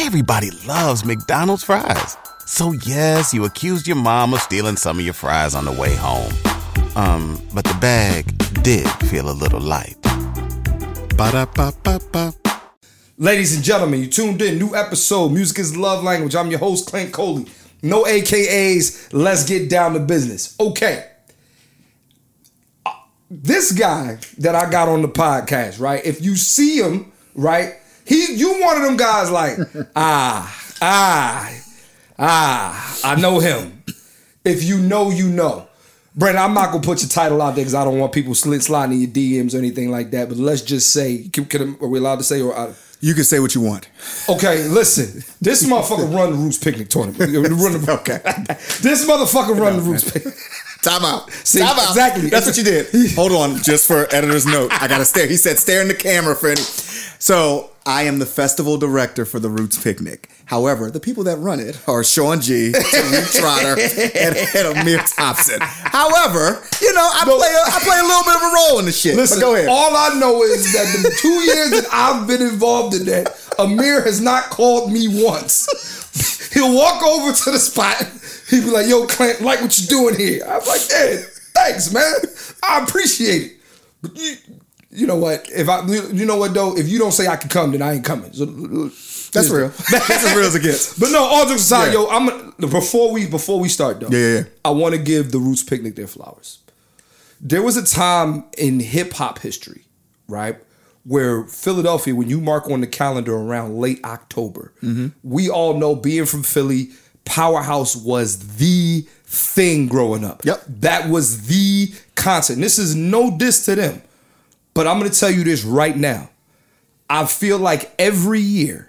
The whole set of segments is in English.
everybody loves McDonald's fries. So yes, you accused your mom of stealing some of your fries on the way home. Um, but the bag did feel a little light. Ba-da-ba-ba-ba. Ladies and gentlemen, you tuned in. New episode. Music is love language. I'm your host, Clint Coley. No AKAs. Let's get down to business. Okay. Uh, This guy that I got on the podcast, right? If you see him, right? He you one of them guys like, ah, ah, ah, I know him. If you know, you know. Brandon, I'm not gonna put your title out there because I don't want people slit sliding in your DMs or anything like that. But let's just say, can, can, are we allowed to say or? I, You can say what you want. Okay, listen. This motherfucker run the Roots Picnic tournament. Run the- Okay. this motherfucker run the Roots Picnic. Time out. See, Time out. exactly. That's what you did. Hold on, just for editor's note. I gotta stare. He said, stare in the camera for any. So I am the festival director for the Roots Picnic. However, the people that run it are Shawn Gee, Tariq Trotter, and, and Ahmir Thompson. However, you know, I play a, I play a little bit of a role in the shit. Listen, go ahead. all I know is that the two years that I've been involved in that, Amir has not called me once. He'll walk over to the spot. He'll be like, yo, Clint, like what you're doing here. I'm like, hey, thanks, man. I appreciate it. But you, you know what? If I, you know what though? If you don't say I can come, then I ain't coming. So, That's real. That's as real as it gets. But no, all jokes aside, Yeah. yo, I'm gonna- before we before we start though. Yeah, yeah, yeah. I want to give the Roots Picnic their flowers. There was a time in hip hop history, right, where Philadelphia, when you mark on the calendar around late October, Mm-hmm. we all know being from Philly, Powerhouse was the thing growing up. Yep. That was the concert. And this is no diss to them, but I'm gonna tell you this right now. I feel like every year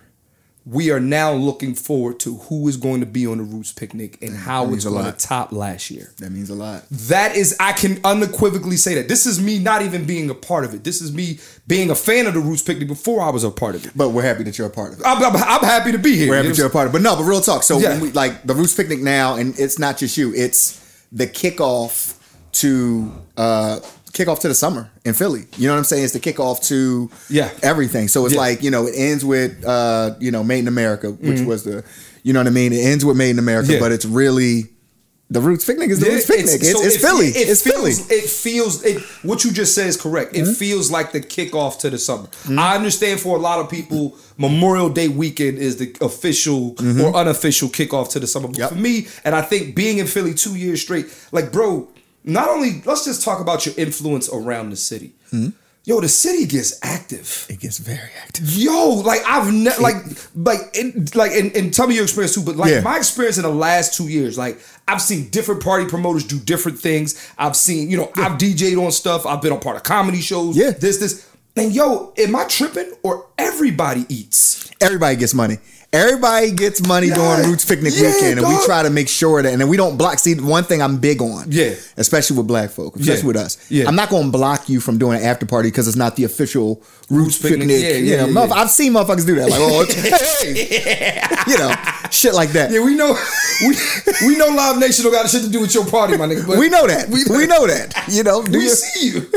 we are now looking forward to who is going to be on the Roots Picnic and how it's going to top last year. That means a lot. That is, I can unequivocally say that. This is me not even being a part of it. This is me being a fan of the Roots Picnic before I was a part of it. But we're happy that you're a part of it. I'm, I'm, I'm happy to be here. We're You happy know that you're a part of it. But no, but real talk. So Yeah. when we like the Roots Picnic now, and it's not just you, it's the kickoff to uh kickoff to the summer in Philly. You know what I'm saying? It's the kickoff to Yeah. everything. So it's Yeah. like, you know, it ends with uh, you know, Made in America, which Mm-hmm. was the you know what I mean? It ends with Made in America, Yeah. but it's really the Roots Picnic is the Yeah, Roots Picnic. It's, so it's it- Philly. It it's feels, Philly. It feels it. What you just said is correct. Mm-hmm. It feels like the kickoff to the summer. I understand for a lot of people, Memorial Day weekend is the official or unofficial kickoff to the summer. But Mm-hmm. Yep. for me, and I think being in Philly two years straight, like bro, not only let's just talk about your influence around the city. Mm-hmm. Yo, the city gets active. It gets very active. Yo, like I've ne- like like in, like and, and tell me your experience too. But like Yeah. my experience in the last two years, like I've seen different party promoters do different things. I've seen you know I've DJ'd on stuff. I've been on part of comedy shows. Yeah. this this and yo, am I tripping or everybody eats? Everybody gets money. Everybody gets money Yeah. during Roots Picnic Yeah, weekend, and we try to make sure that. And we don't block. See, one thing I'm big on, Yeah. especially with black folk, especially Yeah. with us. Yeah. I'm not going to block you from doing an after party because it's not the official Roots, Picnic. Picnic. Yeah, you yeah, know, yeah. I've seen motherfuckers do that, like, oh, hey, you know, shit like that. Yeah, we know we we know Live Nation don't got shit to do with your party, my nigga. But we know that. We, We, know that. You know, do we your- see you.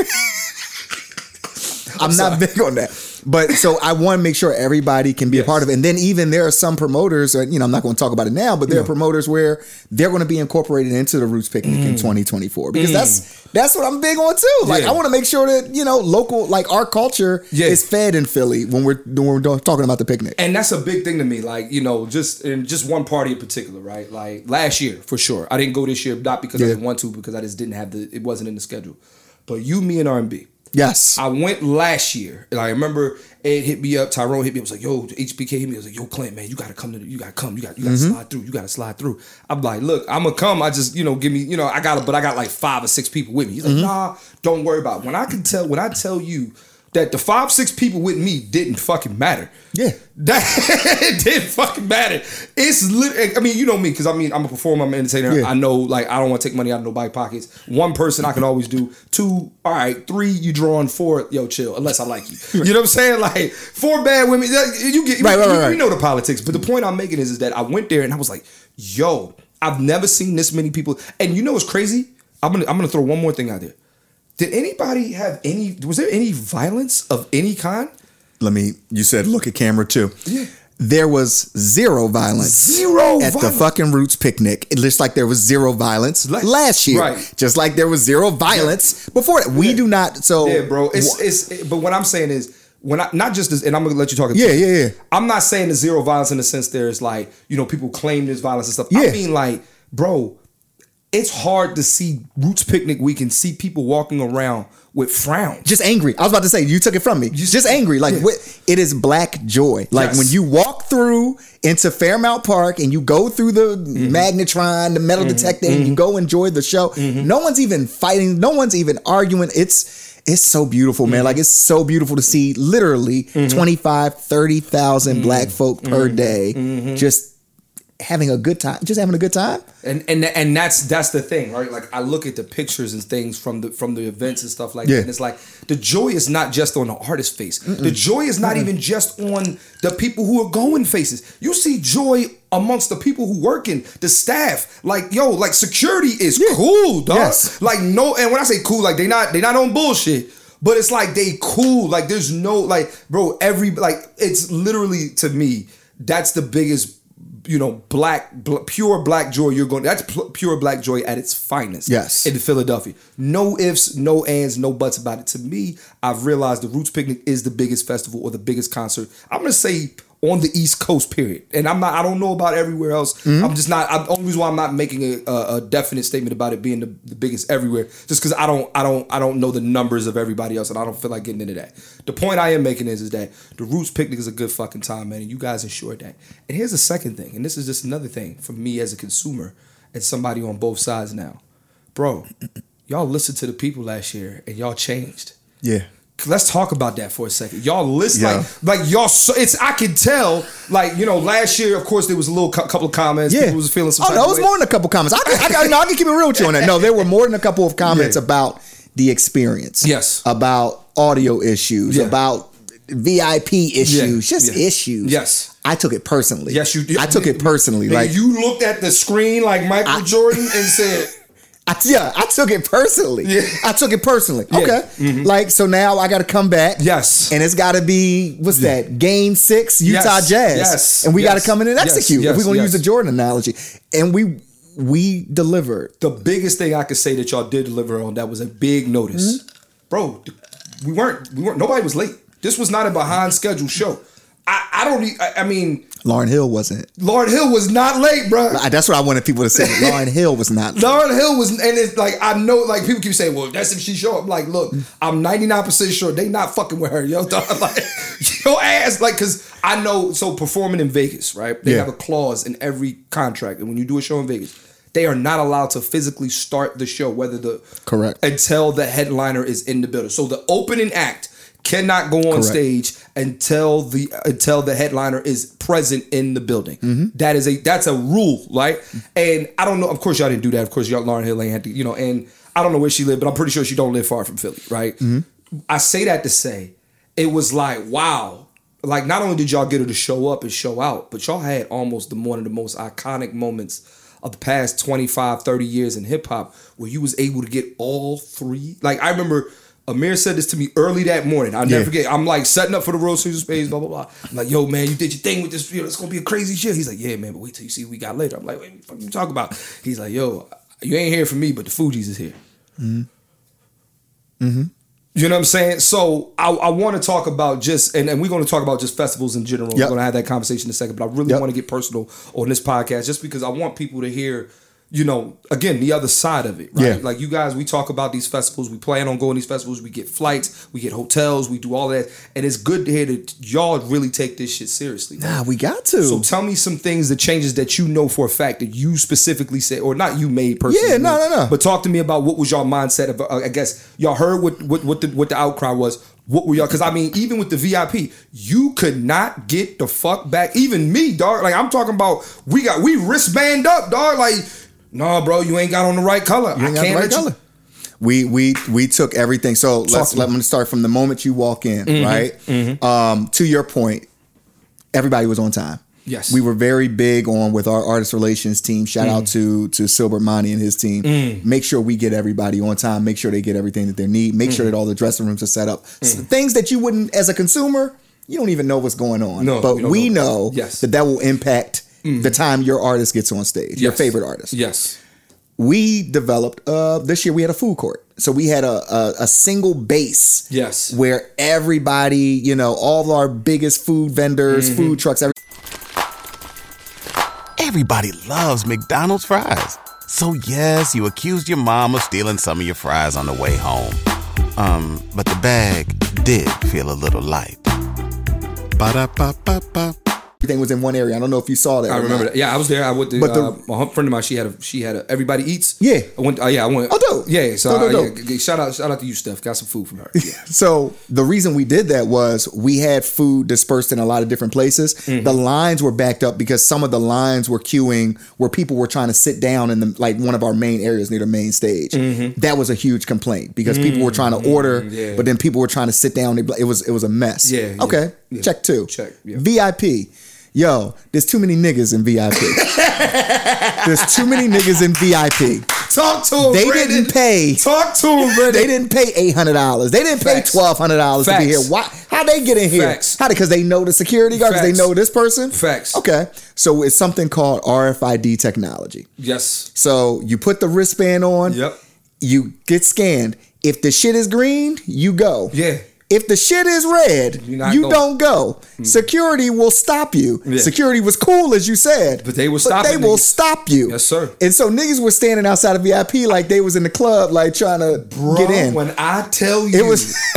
I'm not big on that. But so I want to make sure everybody can be Yes. a part of it. And then even there are some promoters, uh, you know, I'm not going to talk about it now, but there are promoters where they're going to be incorporated into the Roots Picnic in 2024 because that's that's what I'm big on too. Like Mm. Yeah. I want to make sure that you know local, like our culture Yeah. is fed in Philly when we're when we're talking about the picnic. And that's a big thing to me. Like, you know, just in just one party in particular, right? Like last year, for sure. I didn't go this year, not because I didn't want to, because I just didn't have the it wasn't in the schedule. But you, me, and R and B. Yes, I went last year, and I remember Ed hit me up, Tyrone hit me. up, was like, "Yo, HBK hit me." I was like, "Yo, Clint, man, you gotta come to, the, you gotta come, you got, you gotta Mm-hmm. slide through, you gotta slide through." I'm like, "Look, I'm gonna come. I just, you know, give me, you know, I got it, but I got like five or six people with me." He's like, Mm-hmm. "Nah, don't worry about it. When I can tell, when I tell you that the five, six people with me didn't fucking matter. Yeah. that it didn't fucking matter. It's lit. I mean, you know me, because I mean, I'm a performer, I'm an entertainer. Yeah. I know, like, I don't want to take money out of nobody's pockets. One person I can always do. Two, all right. Three, you drawing. Four, yo, chill. Unless I like you. You know what I'm saying? Like, four bad women. You get, Right, you, right, right. you know the politics. But the point I'm making is, is that I went there and I was like, yo, I've never seen this many people. And you know what's crazy? I'm gonna, I'm gonna throw one more thing out there. Did anybody have any? Was there any violence of any kind? let me. You said look at camera too. Yeah. there was zero violence. Zero at the fucking Roots picnic. It looks like there was zero violence Like- last year, right. just like there was zero violence before that. We do not. So Yeah, bro. It's it's. But what I'm saying is, when I not just this, and I'm gonna let you talk. Yeah, yeah, yeah. I'm not saying the zero violence in the sense there's like you know people claim there's violence and stuff. Yeah. I mean like, bro, it's hard to see Roots Picnic Week and see people walking around with frowns. just angry. I was about to say you took it from me. Just, just angry. Like Yeah. what, it is black joy. Like Yes. when you walk through into Fairmount Park and you go through the Mm-hmm. magnetron, the metal detector, and you go enjoy the show. Mm-hmm. No one's even fighting. No one's even arguing. It's it's so beautiful, man. Mm-hmm. Like it's so beautiful to see literally 25, 30,000 Mm-hmm. black folk per day just having a good time. Just having a good time. and and and that's that's the thing, right? Like I look at the pictures and things from the from the events and stuff like Yeah. that, and it's like the joy is not just on the artist's face. The joy is not even just on the people who are going faces. You see joy amongst the people who working, the staff. Like yo, like security is cool, dog. Yes. Like no, and when I say cool, like they not they not on bullshit. But it's like they cool. Like there's no like, bro. Every like it's literally to me that's the biggest you know, black, bl- pure black joy. You're going. That's pl- pure black joy at its finest. Yes. in Philadelphia. No ifs, no ands, no buts about it. To me, I've realized the Roots Picnic is the biggest festival or the biggest concert. I'm gonna say on the East Coast. Period. And I'm not. I don't know about everywhere else. Mm-hmm. I'm just not. I'm, the only reason why I'm not making a, a, a definite statement about it being the, the biggest everywhere, just because I don't. I don't. I don't know the numbers of everybody else, and I don't feel like getting into that. The point I am making is, is that the Roots Picnic is a good fucking time, man, and you guys ensured that. And here's the second thing, and this is just another thing for me as a consumer and somebody on both sides now, bro. Y'all listened to the people last year, and y'all changed Yeah. Let's talk about that for a second. Y'all listen, Yeah. like, like y'all. So, it's I can tell, like you know, last year, of course, there was a little cou- couple of comments. Yeah. people was feeling some. Oh, no, it was way. more than a couple comments. I can, I, can, no, I can keep it real with you on that. No, there were more than a couple of comments Yeah. about the experience. Yes. About audio issues, Yeah. about VIP issues, just issues. Yes. I took it personally. Yes, you did. I took it personally. Like, you looked at the screen like Michael Jordan and said, I, yeah, I took it personally. Yeah. I took it personally. Yeah. Mm-hmm. Okay. Like, so now I got to come back. Yes. And it's got to be, what's that? Game six, Utah Yes. Jazz. Yes. And we got to come in and Yes. execute. if we're going to Yes. use the Jordan analogy. And we, we delivered. the biggest thing I could say that y'all did deliver on that was a big notice, Mm-hmm. bro. We weren't. We weren't. Nobody was late. This was not a behind schedule show. I, I don't. I mean, Lauryn Hill wasn't. Lauryn Hill was not late, bro. That's what I wanted people to say. Lauryn Hill was not. Lauryn Hill was, and it's like I know, like people keep saying, "Well, that's if she show up." Like, look, I'm 99 percent sure they not fucking with her, yo. Dog. Like, your ass, like, cause I know. So performing in Vegas, right? They Yeah. have a clause in every contract, and when you do a show in Vegas, they are not allowed to physically start the show, whether the Correct. until the headliner is in the building. So the opening act cannot go on Correct. stage until the until the headliner is present in the building. Mm-hmm. That is a that's a rule, right? And I don't know. Of course, y'all didn't do that. Of course, y'all Lauryn Hill ain't had to, you know. And I don't know where she lived, but I'm pretty sure she don't live far from Philly, right? Mm-hmm. I say that to say it was like wow. Like not only did y'all get her to show up and show out, but y'all had almost the one of the most iconic moments of the past 25, 30 years in hip hop where you was able to get all three. Like I remember Ahmir said this to me early that morning. I'll never Yeah. forget. I'm like setting up for the World Series of Spades, blah, blah, blah. I'm like, yo, man, you did your thing with this. You know, it's gonna be a crazy shit. He's like, yeah, man, but wait till you see what we got later. I'm like, what the fuck you talking about? He's like, yo, you ain't here for me, but the Fugees is here. Mm-hmm. Mm-hmm. You know what I'm saying? So I, I want to talk about just, and, and we're going to talk about just festivals in general. Yep. We're going to have that conversation in a second, but I really Yep. want to get personal on this podcast just because I want people to hear, you know, again, the other side of it, right? Yeah. Like you guys, we talk about these festivals. We plan on going to these festivals. We get flights, we get hotels, we do all that. And it's good to hear that y'all really take this shit seriously. Nah, we got to. So tell me some things, the changes that you know for a fact that you specifically said, or not you made personally. Yeah, no, no, no. But talk to me about what was your mindset of. Uh, I guess y'all heard what what what the what the outcry was. What were y'all? Because I mean, even with the VIP, you could not get the fuck back. Even me, dog. Like I'm talking about, we got we wristband up, dog. Like, no, bro, you ain't got on the right color. You ain't I got the can't right let you- color. We we we took everything. So let's let me start from the moment you walk in, Mm-hmm. right? Um, to your point, everybody was on time. Yes. we were very big on with our artist relations team. Shout out to to Silbert Monty and his team. Mm. Make sure we get everybody on time. Make sure they get everything that they need. Make Mm. sure that all the dressing rooms are set up. S- Things that you wouldn't, as a consumer, you don't even know what's going on. No, but we we know. know Yes. that that will impact the time your artist gets on stage, your favorite artist. Yes. We developed uh this year we had a food court. So we had a a, a single base Yes. where everybody, you know, all our biggest food vendors, Mm-hmm. food trucks, every, Everybody loves McDonald's fries. So yes, you accused your mom of stealing some of your fries on the way home. Um, but the bag did feel a little light. Ba-da-ba-ba-ba. Everything was in one area. I don't know if you saw that. I remember not. that. Yeah, I was there. I went to But the- uh, my friend of mine. She had a she had a everybody eats. Yeah. I went. Uh, yeah, I went. Oh, dope. Yeah. So Dope, dope, yeah, shout out shout out to you, Steph. Got some food from her. Yeah. So the reason we did that was we had food dispersed in a lot of different places. Mm-hmm. The lines were backed up because some of the lines were queuing where people were trying to sit down in the like one of our main areas near the main stage. That was a huge complaint because people were trying to order, Mm-hmm. yeah. but then people were trying to sit down. It was it was a mess. Yeah, yeah, Okay. yeah. Check two. Check, yeah. VIP. Yo, there's too many niggas in VIP. there's too many niggas in VIP. Talk to them. They Brandon. didn't pay. Talk to them. Brandon. They didn't pay eight hundred dollars. They didn't pay twelve hundred dollars to be here. Why? How they get in here? Facts. How? Because they know the security guard. Because they know this person. Facts. Okay. So it's something called RFID technology. Yes. So you put the wristband on. Yep. You get scanned. If the shit is green, you go. Yeah. If the shit is red, you going. Don't go. Hmm. Security will stop you. Yeah. Security was cool, as you said, But they will But stop they will niggas. stop you. Yes, sir. And so niggas were standing outside of VIP like they was in the club, like trying to get in. When I tell you, It was-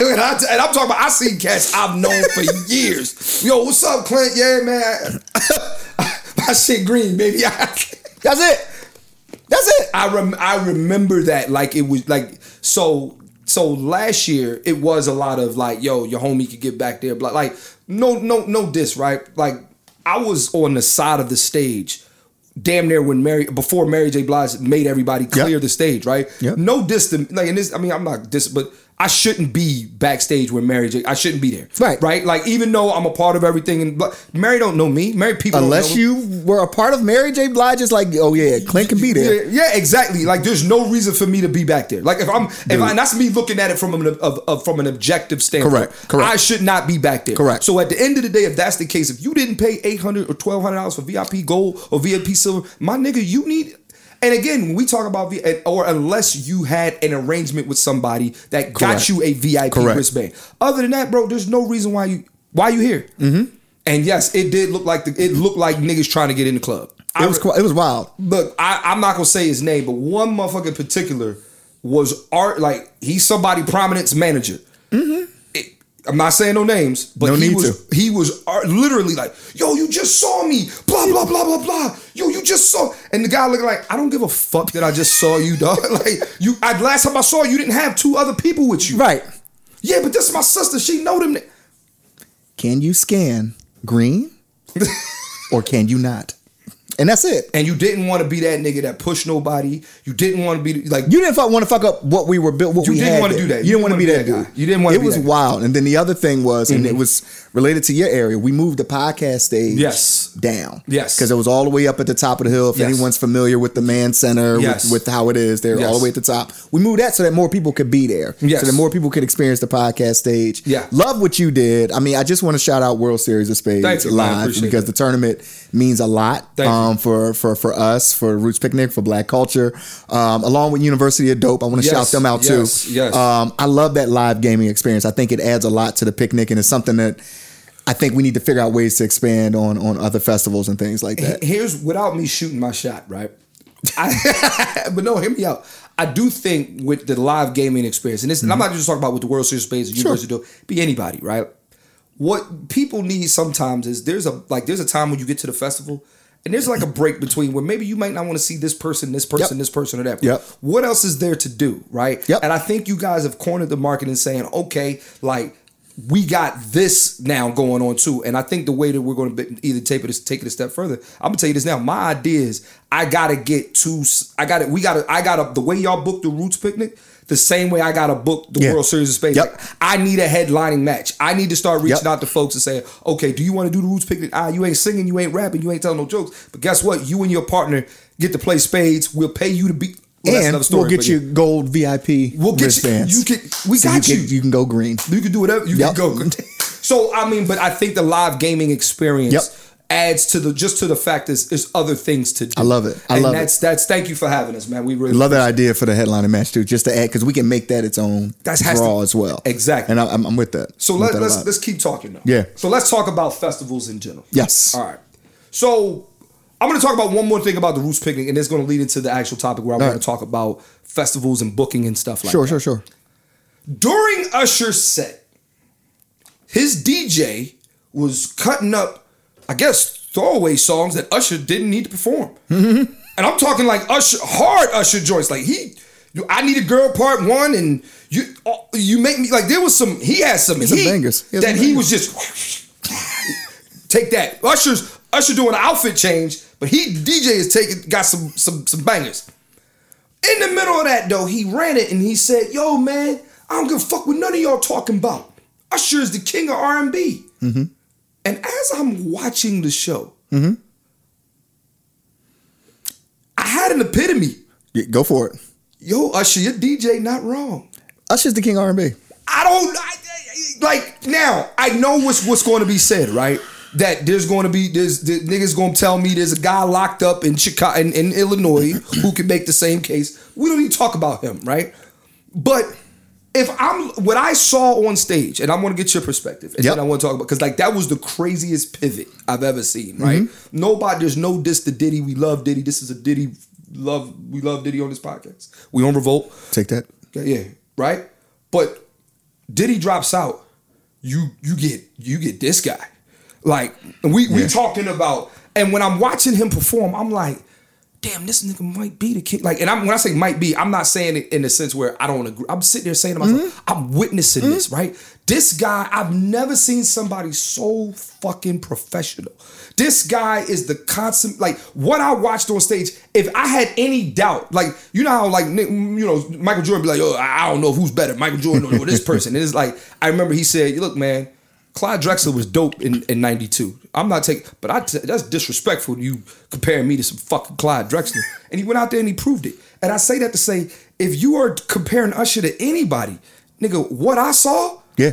when I and I'm talking about. I seen cats I've known for years. Yo, what's up, Clint? Yeah, man. My shit green, baby. That's it. That's it. I rem- I remember that like it was like so so last year it was a lot of like yo your homie could get back there but like no no no diss right? Like I was on the side of the stage damn near when Mary before Mary J. Blige made everybody clear the stage right? Yep. no diss to like and this I mean I'm not diss but I shouldn't be backstage with Mary J I shouldn't be there Right. right like even though I'm a part of everything and Mary don't know me Mary people don't Unless you were a part of Mary J. Blige, it's like, oh yeah, Clint can be there. Yeah, yeah, exactly. Like, there's no reason for me to be back there. Like, if I'm, if I, and that's me looking at it from an of, of from an objective standpoint. Correct, correct. I should not be back there. Correct. So at the end of the day, if that's the case, if you didn't pay eight hundred or twelve hundred dollars for VIP gold or VIP silver, my nigga, you need. And again, when we talk about V, or unless you had an arrangement with somebody that got you a VIP Correct. wristband. Other than that, bro, there's no reason why you why you here. Mm-hmm. And yes, it did look like the, it looked like niggas trying to get in the club. It was it was wild. Look, I, I'm not gonna say his name, but one motherfucker in particular was art. Like he's somebody prominence manager. It- I'm not saying no names, but No he was he was uh, literally like, "Yo, you just saw me." Blah blah blah blah blah. Yo, you just saw, and the guy looking like, "I don't give a fuck that I just saw you, dog." like you, I, last time I saw you, you didn't have two other people with you, Right. Yeah, but this is my sister. She know them. Can you scan green or can you not? And that's it. And you didn't want to be that nigga that pushed nobody. You didn't want to be like You didn't want to fuck up what we were built. What You we didn't had wanna do that. You, didn't want to be that guy. dude. You didn't wanna It be was that guy. wild. And then the other thing was, and it mm-hmm. was related to your area. We moved the podcast stage. Yes. Down. Yes. Because it was all the way up at the top of the hill. If Yes. anyone's familiar with the Mann Center, Yes. with, with how it is, they're all the way at the top. We moved that so that more people could be there. Yes. So that more people could experience the podcast stage. Yeah. Love what you did. I mean, I just want to shout out World Series of Spades Thank you, live because that. the tournament means a lot Thank you. Um, for for for us for Roots Picnic for Black Culture, um, along with University of Dope. I want to Yes, shout them out yes, too. yes. Um, I love that live gaming experience. I think it adds a lot to the picnic, and it's something that I think we need to figure out ways to expand on on other festivals and things like that. here's without me shooting my shot, right? I, but no, hear me out. I do think with the live gaming experience, and this, and I'm not just talking about with the World Series of Spades, University of Dope, be anybody, right? What people need sometimes is there's a like there's a time when you get to the festival. And there's like a break between where maybe you might not want to see this person, this person, Yep. this person, or that. Yep. What else is there to do, right? Yep. And I think you guys have cornered the market and saying, okay, like we got this now going on too. And I think the way that we're going to either take it take it a step further, I'm gonna tell you this now. My idea is I gotta get to I got to We got to I got to the way y'all booked the Roots picnic. The same way I gotta book the Yeah. World Series of Spades. Yep. Like, I need a headlining match. I need to start reaching Yep. out to folks and saying, okay, do you want to do the Roots picnic? Ah, you ain't singing, you ain't rapping, you ain't telling no jokes. But guess what? You and your partner get to play spades. We'll pay you to be. Well, and story, we'll get you yeah. gold VIP We'll get you. wristbands. You can. We So got you. you. Can, you can go green. You can do whatever. You Yep. can go. So I mean, but I think the live gaming experience. Adds to the just to the fact there's, there's other things to do. I love it. I and love it. that's that's thank you for having us, man. We really Love that idea for the headlining match too, just to add because we can make that its own That's draw to- as well. Exactly. and I, I'm, I'm with that. So I'm let, that a let's let's keep talking though. Yeah. So let's talk about festivals in general. Yes. All right. So I'm going to talk about one more thing about the Roots Picnic, and it's going to lead into the actual topic where I want right. to talk about festivals and booking and stuff like Sure, that. sure, sure. During Usher's set, his DJ was cutting up, I guess, throwaway songs that Usher didn't need to perform. Mm-hmm. And I'm talking like Usher, hard Usher joints. Like he, I need a girl part one, and you, oh, you make me like there was some. He had some some heat bangers. He that some he was just take that. Usher's Usher doing an outfit change, but he DJ is taking got some some some bangers. In the middle of that though, he ran it and he said, "Yo, man, I don't give a fuck what none of y'all talking about. Usher is the king of R and B." Mm-hmm. And as I'm watching the show, I had an epitome. Yeah, go for it. Yo, Usher, your DJ not wrong. Usher's the king R&B. I don't I- like now. I know what's what's going to be said, right? That there's going to be there's the niggas going to tell me there's a guy locked up in Chicago in, in Illinois who can make the same case. We don't even talk about him, right? But if I'm what I saw on stage, and I want to get your perspective, and Yep. then I want to talk about because like that was the craziest pivot I've ever seen, right? Mm-hmm. Nobody, there's no diss to Diddy. We love Diddy. This is a Diddy love. We love Diddy on this podcast. We on Revolt. Take that. Yeah, yeah, right. But Diddy drops out, you you get you get this guy. Like we we talking about, and when I'm watching him perform, I'm like, damn, this nigga might be the kid. Like, and I'm when I say might be, I'm not saying it in the sense where I don't agree. I'm sitting there saying to myself, Mm-hmm. I'm witnessing this, right? This guy, I've never seen somebody so fucking professional. This guy is the constant, like what I watched on stage. If I had any doubt, like you know how like you know Michael Jordan be like, oh, I I don't know who's better, Michael Jordan or this person. And it's like I remember he said, look, man. Clyde Drexler was dope in, in 92. I'm not taking, but I t- that's disrespectful. You comparing me to some fucking Clyde Drexler. And he went out there and he proved it. And I say that to say, if you are comparing Usher to anybody, nigga, what I saw, Yeah.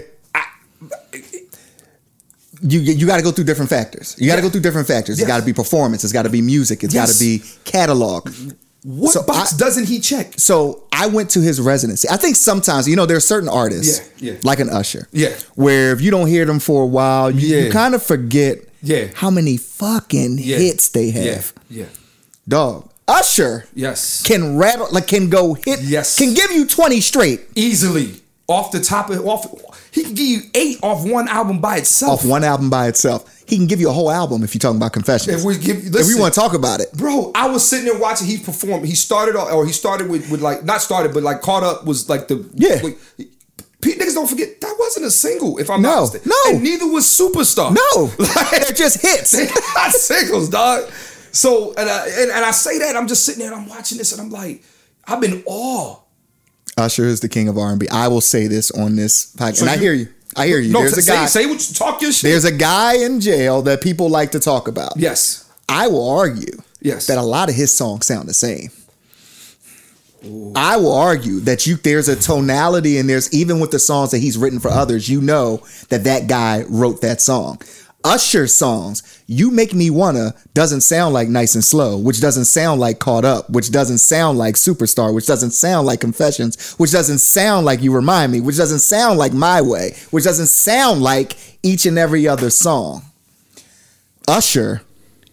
you you got to go through different factors. You got to Yeah. go through different factors. It's Yes. got to be performance. It's got to be music. It's got to be catalog. what So box I- doesn't he check? So I went to his residency. I think sometimes you know there are certain artists, Yeah, yeah. like an Usher, Yeah. where if you don't hear them for a while, you, you kind of forget, Yeah. how many fucking Yeah. hits they have. Yeah. Yeah. Dog, Usher Yes. can rattle like can go hit, Yes. can give you twenty straight Easily. Off the top of off he can give you eight off one album by itself. off one album by itself. He can give you a whole album if you're talking about confessions. If we give if we want to talk about it, Bro, I was sitting there watching. He perform. He started off, or he started with, with like not started, but like caught up was like the Yeah. Like, niggas don't forget that wasn't a single. If I'm No, not mistaken, no. and neither was Superstar. no, like they're just hits. they not singles, dog. So and I, and, and I say that I'm just sitting there and I'm watching this and I'm like, I'm in awe. Usher is the king of R&B. I will say this on this podcast, and I you- hear you. I hear you. No, There's a say, guy. say what you talk your shit. There's a guy in jail that people like to talk about. yes, I will argue Yes. that a lot of his songs sound the same. I will argue that you there's a tonality and there's even with the songs that he's written for others, you know that that guy wrote that song. Usher songs, "You Make Me Wanna" doesn't sound like "Nice and Slow," which doesn't sound like "Caught Up," which doesn't sound like "Superstar," which doesn't sound like "Confessions," which doesn't sound like "You Remind Me," which doesn't sound like "My Way," which doesn't sound like each and every other song. Usher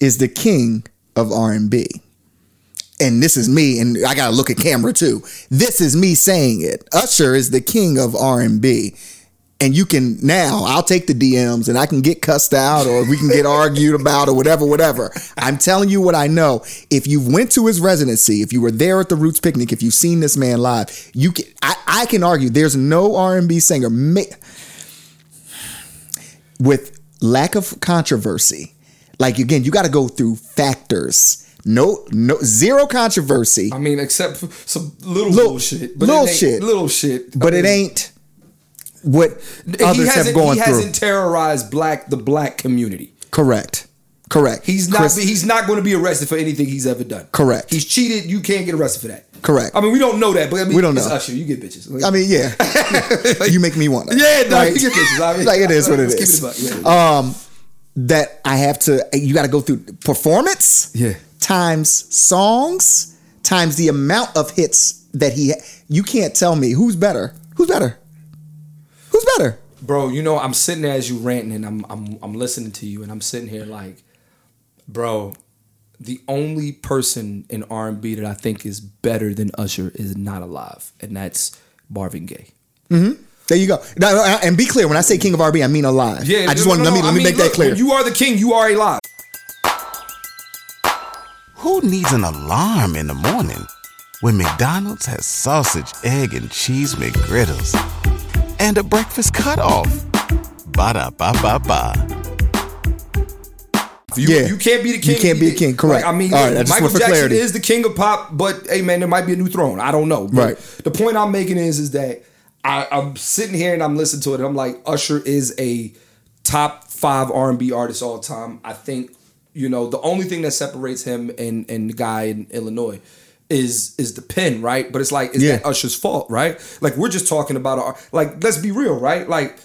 is the king of R&B. And this is me and I got to look at camera too. This is me saying it. Usher is the king of R&B. And you can now, I'll take the DMs and I can get cussed out or we can get argued about or whatever, whatever. I'm telling you what I know. If you went to his residency, if you were there at the Roots picnic, if you've seen this man live, you can, I, I can argue there's no R&B singer with lack of controversy. Like again, you got to go through factors. No, no, zero controversy, I mean, except for some little, Little- bullshit, little shit. little shit. but I it ain't what he others have gone he through. hasn't terrorized black the black community. Correct, Correct. He's not. Chris- he's not going to be arrested for anything he's ever done. Correct. He's cheated. You can't get arrested for that. Correct. I mean, we don't know that, but I mean, We don't know. Usher, you get bitches. I mean, yeah. you make me want yeah, no, Right? you get bitches. I mean, like it is what it is. Keep it yeah. Um, that I have to. You got to go through performance. Yeah. Times songs times the amount of hits that he. You can't tell me who's better. Who's better? Who's better? bro. You know, I'm sitting there as you ranting, and I'm I'm I'm listening to you, and I'm sitting here like, bro. The only person in R and B that I think is better than Usher is not alive, and that's Marvin Gaye. Mm-hmm. There you go. Now, and be clear. When I say king of RB, I mean alive. Yeah, I just no, want no, let me let I me mean, make that clear. you are the king. You are alive. Who needs an alarm in the morning when McDonald's has sausage, egg, and cheese McGriddles and a breakfast cutoff? Ba da ba ba ba. You, Yeah. you can't be the king. You can't be a king, correct. Like, I mean, All right, I just Michael want for Jackson clarity. is the king of pop, but hey, man, there might be a new throne. I don't know. But Right. The point I'm making is, is that I, I'm sitting here and I'm listening to it. And I'm like, Usher is a top five R&B artist all time. I think, you know, the only thing that separates him and and the guy in Illinois is is the pen, right? But it's like, is Yeah. that Usher's fault, right? Like we're just talking about our like. Let's be real, right? Like.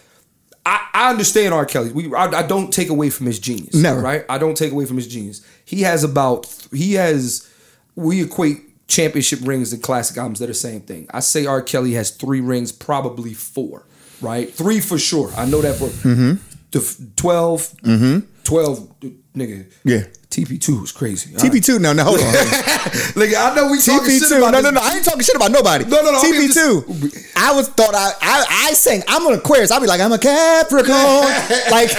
I, I understand R. Kelly. We, I, I don't take away from his genius. Never. Right? I don't take away from his genius. He has about, he has, we equate championship rings and classic albums. They're the same thing. I say R. Kelly has three rings, probably four, right? Three for sure. I know that for mm-hmm. the f- 12, mm-hmm. 12, nigga. Yeah. TP2 was crazy. TP2. No, no, hold on. Nigga, I know we talking shit TP2. about No, no, no. I ain't talking shit about nobody. No, no, no, TP2. I was thought I I, I sang. I'm an Aquarius. I'd be like I'm a Capricorn. like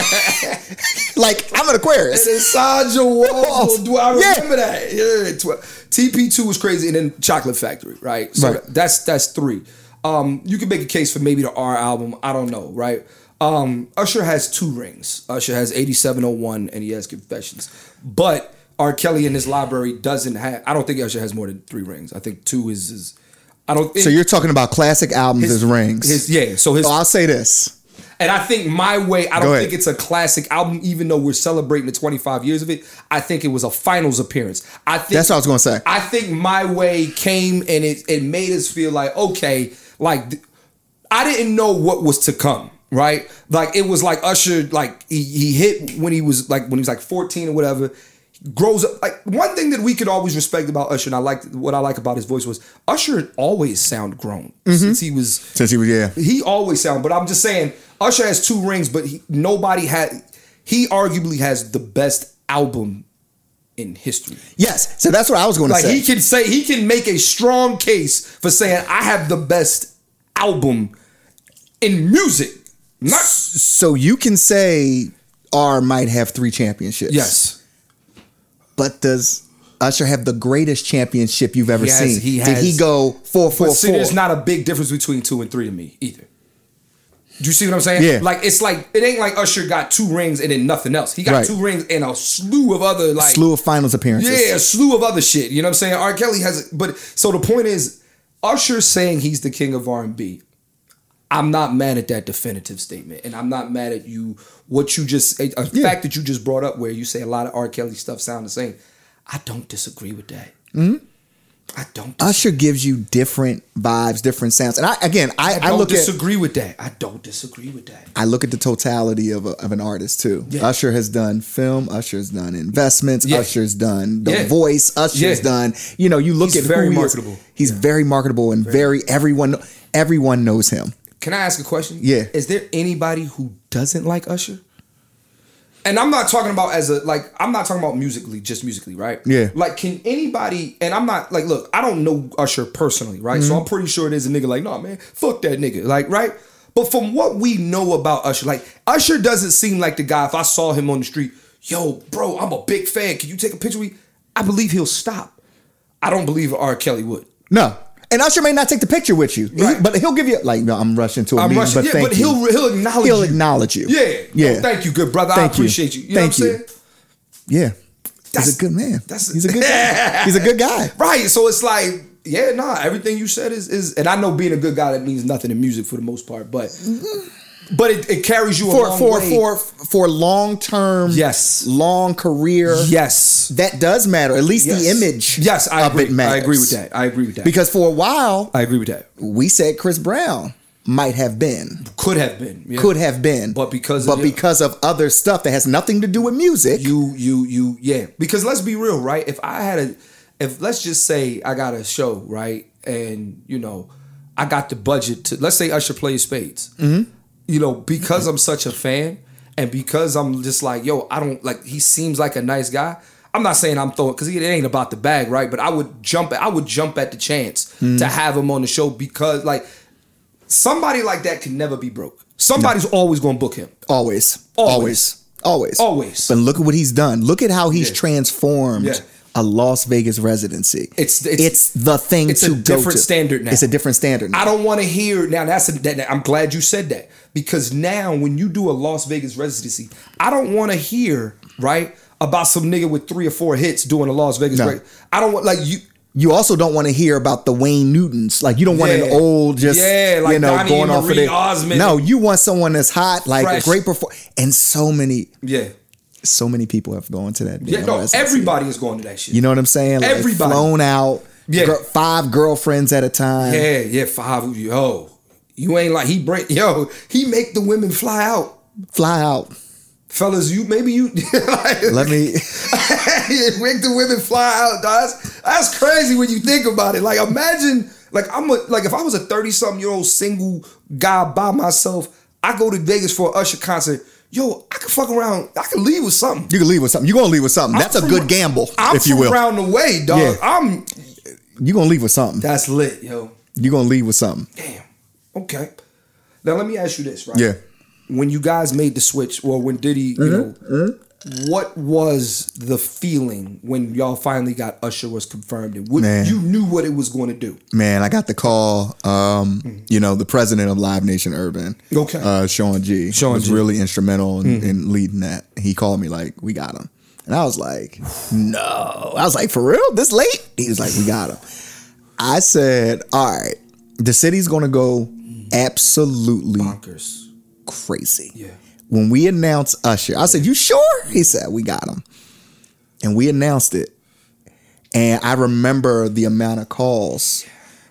like I'm an Aquarius. And inside your walls, do I Yeah. remember that? Yeah, tw- TP2 was crazy, and then Chocolate Factory, right? So Right. that's that's three. Um, you can make a case for maybe the R album. I don't know, right? Um, Usher has two rings. Usher has 8701 and he has Confessions. But R. Kelly in his library doesn't have. I don't think Usher has more than three rings. I think two is. is I don't. So you're talking about classic albums his as rings. His yeah. So his so I'll say this. and I think My Way, I Go don't ahead. think it's a classic album, even though we're celebrating the 25 years of it. I think it was a finals appearance. I think That's what I was gonna say. I think My Way came and it it made us feel like, okay, like I didn't know what was to come. Right? Like it was like Usher, like he, he hit when he was like when he was like 14 or whatever. Grows up like one thing that we could always respect about Usher, and I like what I like about his voice was Usher always sound grown mm-hmm. since he was Since he was yeah. he always sound, but I'm just saying, Usher has two rings, but he, nobody had. He arguably has the best album in history. Yes. So that's what I was going to Like say. he can say, he can make a strong case for saying, I have the best album in music. Not so you can say R might have three championships. yes, But does Usher have the greatest championship you've ever He has- seen? he Did he go four but four see, four? there's not a big difference between two and three to me either. Do you see what I'm saying? Yeah. Like it's like it ain't like Usher got two rings and then nothing else. He got Right. two rings and a slew of other like slew of finals appearances. Yeah, a slew of other shit. You know what I'm saying? R. Kelly has, but so the point is, Usher saying he's the king of R&B. I'm not mad at that definitive statement, and I'm not mad at you. What you just a, Yeah. fact that you just brought up, where you say a lot of R. Kelly stuff sound the same. I don't disagree with that. Mm-hmm. I don't. Usher gives you different vibes, different sounds, and I again, I, I I, don't look at disagree with that. I don't disagree with that. I look at the totality of, a, of an artist too. Yeah. Usher has done film. Usher's done investments. Yeah. Usher's done The Yeah. Voice. Usher's done. You know, you look He's at very who he is. marketable. He's very marketable and very everyone everyone knows him. Can I ask a question? Yeah. Is there anybody who doesn't like Usher? And I'm not talking about as a like I'm not talking about musically, just musically, right? Yeah. Like, can anybody? And I'm not like, look, I don't know Usher personally, right? Mm-hmm. So I'm pretty sure there's a nigga like, no, man, fuck that nigga, like, right? But from what we know about Usher, like Usher doesn't seem like the guy. If I saw him on the street, yo, bro, I'm a big fan. Can you take a picture with me? I believe he'll stop. I don't believe R. Kelly would. No. And Usher may not take the picture with you, Right. but he'll give you like, no, I'm rushing to a I'm meeting, rushing, but yeah, thank but he'll he'll acknowledge He'll you. acknowledge you. Yeah, yeah. Yo, thank you, good brother. I Thank you. appreciate you. You Thank know you. what I'm saying? Yeah, That's- he's a good man. that's- he's a good guy. he's a good guy. Right. So it's like, yeah, nah, everything you said is is and I know being a good guy that means nothing in music for the most part, but mm-hmm. But it, it carries you a for for way. for for long term, Yes. long career, yes, that does matter. At least the image, Yes, I of agree. it matters. I agree with that. I agree with that. Because for a while, I agree with that. we said Chris Brown might have been, Could have been. yeah. could have been, But because of- but because of other stuff that has nothing to do with music, you you you yeah because let's be real right if i had a if let's just say i got a show right and you know i got the budget to let's say usher plays spades Mm-hmm. You know because i'm such a fan and because i'm just like yo i don't like he seems like a nice guy i'm not saying i'm throwing because it ain't about the bag right but i would jump i would jump at the chance Mm-hmm. to have him on the show because like somebody like that can never be broke somebody's always gonna book him always, Always. always, always, Always. But look at what he's done. Look at how he's Yeah. transformed. Yeah. A Las Vegas residency. It's- it's it's- the thing it's to a different to. standard now. It's a different standard. Now. I don't want to hear now. That's a, that, I'm glad you said that because now when you do a Las Vegas residency, I don't want to hear right about some nigga with three or four hits doing a Las Vegas. No. reg- I don't want like you. you also don't want to hear about the Wayne Newtons. Like you don't want an old just Yeah, like you know Donnie going off of Marie their Osmond. No, you want someone that's hot, like Fresh. a great perform and so many Yeah, so many people have gone to that. yeah. No, everybody is going to that shit. You know what I'm saying? Like Everybody. flown out. Yeah. gir- five girlfriends at a time. yeah, yeah. Five. Yo, you ain't like he bring. Yo, he make the women fly out. Fly out. Fellas, you maybe you like, Let me. make the women fly out. That's that's crazy when you think about it. Like imagine, like I'm a like if I was a thirty something year old single guy by myself, I go to Vegas for an Usher concert. Yo, I can fuck around. I can leave with something. You can leave with something. You're gonna leave with something. That's I'm a from- good gamble, I'm if you will. around the way, dog. Yeah. I'm You're gonna leave with something. that's lit, yo. You're gonna leave with something. Damn. Okay. Now let me ask you this, right? Yeah. When you guys made the switch, or when Diddy, you know, Mm-hmm. What was the feeling when y'all finally got Usher was confirmed and what, Man. you knew what it was going to do? Man, I got the call. Um, you know, the president of Live Nation Urban, Okay. uh, Shawn Gee, Shawn was Gee. really instrumental in, in leading that. He called me like, "We got him," and I was like, "No." I was like, "For real? This late?" He was like, "We got him." I said, "All right, the city's gonna go absolutely Bonkers. crazy." Yeah. When we announced Usher, I said, "You sure?" He said, "We got him," and we announced it. And I remember the amount of calls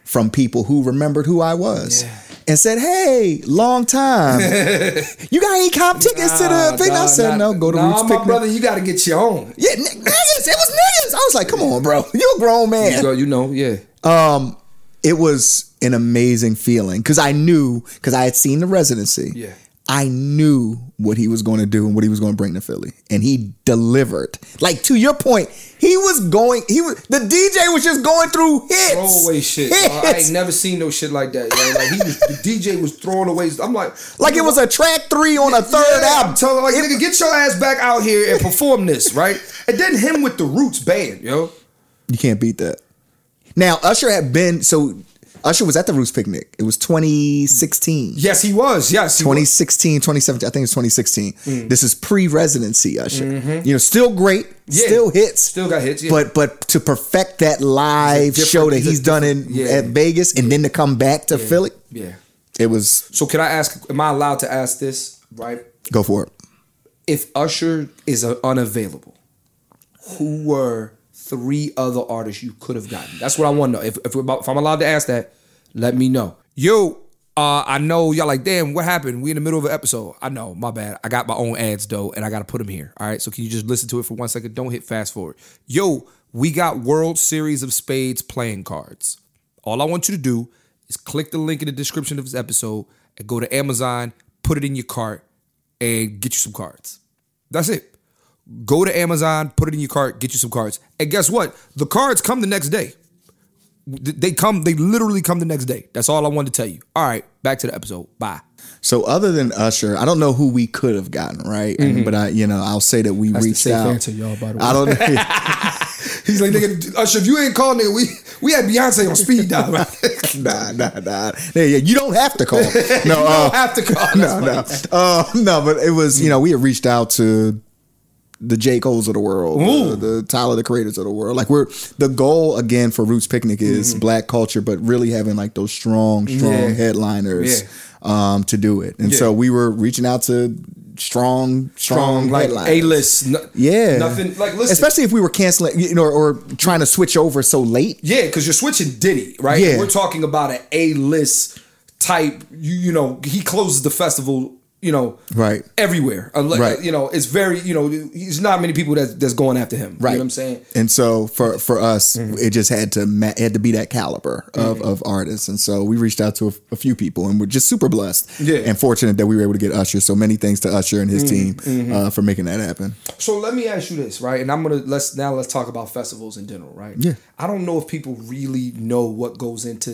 from people who remembered who I was Yeah. and said, Hey, long time. you got any comp tickets to the thing? I said, No, go to nah, Roots my Picnic. brother, you got to get your own. Yeah, n- niggas. It was niggas. I was like, Come on, bro. You a grown man. So, you know, yeah. Um, it was an amazing feeling because I knew because I had seen the residency. Yeah. I knew what he was going to do and what he was going to bring to Philly, and he delivered. Like to your point, he was going. He was the DJ was just going through hits, Throwaway shit. dog. I ain't never seen no shit like that. Yo. Like he was, the DJ was throwing away. I'm like, like it was a track three on a third Yeah, album. I'm telling like, nigga, get your ass back out here and perform this, right? And then him with the Roots band, yo. You can't beat that. Now Usher had been so. Usher was at the Roots picnic. It was 2016. Yes, he was. Yes, he was. 2016, 2017, I think it's 2016. This is pre-residency Usher. You know, still great, Mm. Yeah. still hits, Still got hits, yeah. But but to perfect that live show that he's done in yeah. at Vegas and then to come back to Philly, Yeah. it was So can I ask? Am I allowed to ask this? Right. go for it. If Usher is unavailable, who were three other artists you could have gotten? That's what I want to know. If, if, if I'm allowed to ask that, let me know. Yo, uh, I know y'all like, damn, what happened? We in the middle of an episode. I know, my bad. I got my own ads though, and I got to put them here. All right, so can you just listen to it for one second? Don't hit fast forward. Yo, we got World Series of Spades playing cards. All I want you to do is click the link in the description of this episode and go to Amazon, put it in your cart, and get you some cards. That's it. Go to Amazon, put it in your cart, get you some cards. And guess what? The cards come the next day. They come, they literally come the next day. That's all I wanted to tell you. All right, back to the episode. Bye. So other than Usher, I don't know who we could have gotten right, And- but I, you know, I'll say that we Mm-hmm. the reached out. answer, y'all, by the way. I don't know. He's like, nigga, Usher, if you ain't called, nigga, we we had Beyonce on speed dial. Right? nah, nah, nah. Yeah, yeah, you don't have to call. No, you uh, don't have to call. no, That's no, uh, no. But it was, you know, we had reached out to the J Cole's of the world, the, the Tyler the Creators of the world. Like we're the goal again for Roots Picnic is black culture, but really having like those strong, strong Mm-hmm. Yeah. headliners um, to do it. And so we were reaching out to strong, strong, strong, like. A list. Yeah, nothing like listen. especially if we were canceling, you know, or, or trying to switch over so late. Yeah, because you're switching Diddy, right? Yeah. We're talking about an A list type. You, you know, he closes the festival. You know, Right. everywhere. Unless, Right. You know, it's very. You know, there's not many people that that's going after him. Right. You know what I'm saying? And so for for us, Mm-hmm. it just had to ma- had to be that caliber of, of artists. And so we reached out to a, a few people, and we're just super blessed Yeah. Mm-hmm. and fortunate that we were able to get Usher. So many thanks to Usher and his team uh, for making that happen. So let me ask you this, right? And I'm gonna let's now let's talk about festivals in general, right? Yeah. I don't know if people really know what goes into.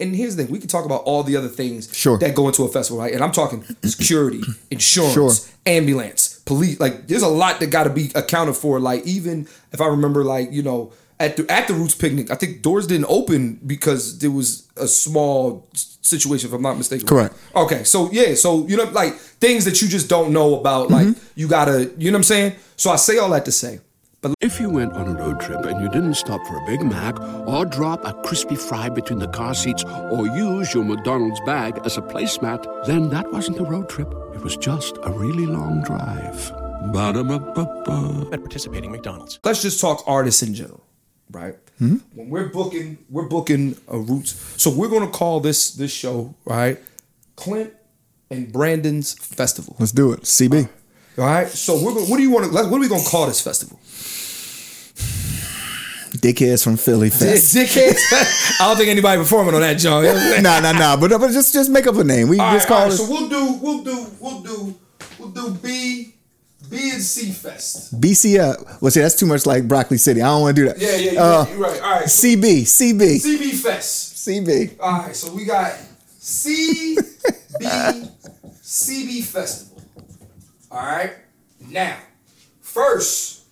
And here's the thing: we can talk about all the other things Sure. that go into a festival, right? And I'm talking security, insurance, Sure. ambulance, police. Like, there's a lot that got to be accounted for. Like, even if I remember, like you know. At the, at the Roots picnic, I think doors didn't open because there was a small situation, if I'm not mistaken. Correct. Okay, so yeah, so you know, like things that you just don't know about, like mm-hmm. you gotta, you know what I'm saying? So I say all that to say, but If you went on a road trip and you didn't stop for a Big Mac or drop a crispy fry between the car seats or use your McDonald's bag as a placemat, then that wasn't a road trip. It was just a really long drive. Ba-da-ba-ba-ba. at participating McDonald's. let's just talk artists in general, right? Hmm? When we're booking, we're booking a Roots. So we're gonna call this this show, right? Clint and Brandon's Festival. Let's do it. CB. All right. So we're gonna, what do you want to? What are we gonna call this festival? Dickheads from Philly Fest. Dickheads. I don't think anybody performing on that, John. nah, nah, nah. But, but just just make up a name. We All just right, all call right, it so we'll do, we'll do, we'll do, we'll do B, B and C Fest. BCF. Well, see, that's too much like Broccoli City. I don't want to do that. Yeah, yeah, you're, Uh, right, you're right. All right, so CB, CB, CB Fest. CB. All right, so we got C, B, CB Festival. All right, now, first,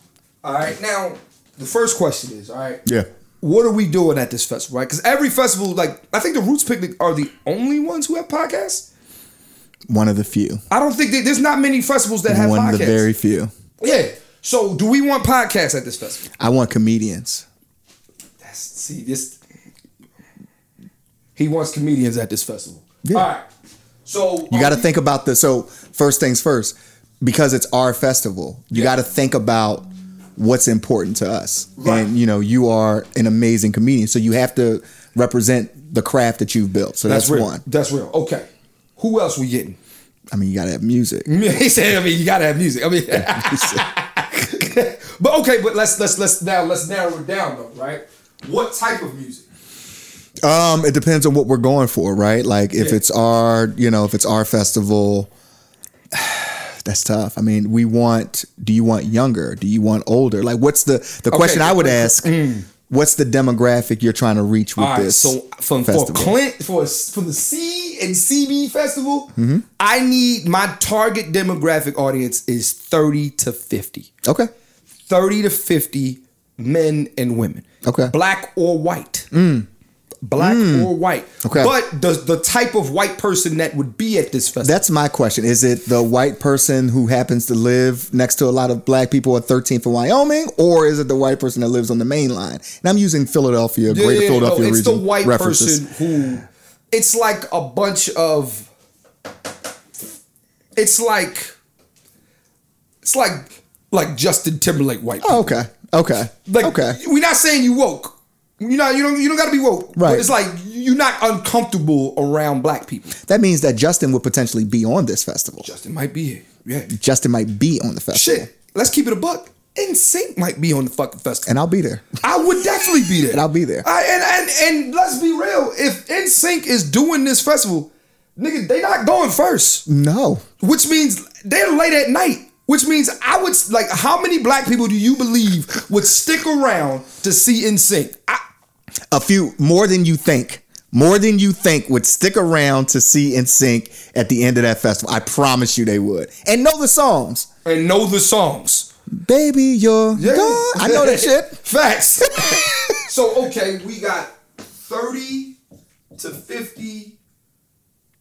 all right, now the first question is, all right, Yeah. what are we doing at this festival, right? Because every festival, like I think the Roots Picnic are the only ones who have podcasts. One of the few. I don't think that, there's not many festivals that have One podcasts. of the very few. Yeah. So, do we want podcasts at this festival? I want comedians. That's see this. He wants comedians at this festival. Yeah. All right. So You got to think about the so first things first because it's our festival. You Yeah. got to think about what's important to us. Right. And you know, you are an amazing comedian, so you have to represent the craft that you've built. So that's, That's real. one. That's real. Okay. Who else we getting? I mean, you got to have music. he said. I mean, you gotta have music. I mean, but okay. But let's let's let's now let's narrow it down though. Right. What type of music? Um, it depends on what we're going for, right? Like if Yeah. it's our, you know, if it's our festival, that's tough. I mean, we want. Do you want younger? Do you want older? Like, what's the the question I would ask? What's the demographic you're trying to reach with right, this? so from for? Clint for for the C and CB festival, Mm-hmm. I need my target demographic audience is thirty to fifty. okay, 30 to 50 men and women. Okay. Mm. Black or white. Black hmm. or white. Okay. But the the type of white person that would be at this festival. that's my question. Is it the white person who happens to live next to a lot of black people at 13th and Wyoming, or is it the white person that lives on the main line? And I'm using Philadelphia, Yeah, Greater yeah, Philadelphia no, it's region the white references. person who it's like a bunch of it's like it's like like Justin Timberlake white people. Oh, okay, okay, Like okay. we're not saying you woke. You know, you don't you don't gotta be woke. Right. But it's like you're not uncomfortable around black people. That means that Justin would potentially be on this festival. Justin might be here. Yeah. Justin might be on the festival. Shit. Let's keep it a buck. NSYNC might be on the fucking festival. And I'll be there. I would definitely be there. And I'll be there. I, and, and and let's be real. If NSYNC is doing this festival, nigga, they not going first. No. Which means they're late at night. Which means I would like how many black people do you believe would stick around to see NSYNC? I, A few more than you think. More than you think would stick around to see NSYNC at the end of that festival. I promise you they would. And know the songs. and know the songs. Baby, you're gone. I know that shit. Facts. so okay, we got 30 to 50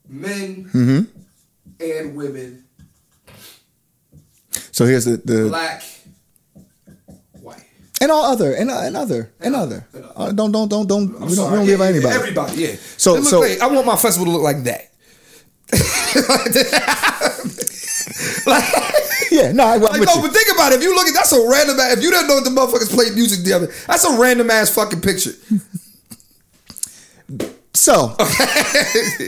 men Mm-hmm. and women, So here's the, the black and all other and, uh, and other and other. Uh, don't don't don't don't. We don't, we Sorry. don't Yeah, anybody. Everybody, yeah. So- so- like- I want my festival to look like that. like, Yeah, no, I, I'm like no, you. but think about it. If you look at that's a random. ass- If you don't know the motherfuckers played music together, that's a random ass fucking picture. So,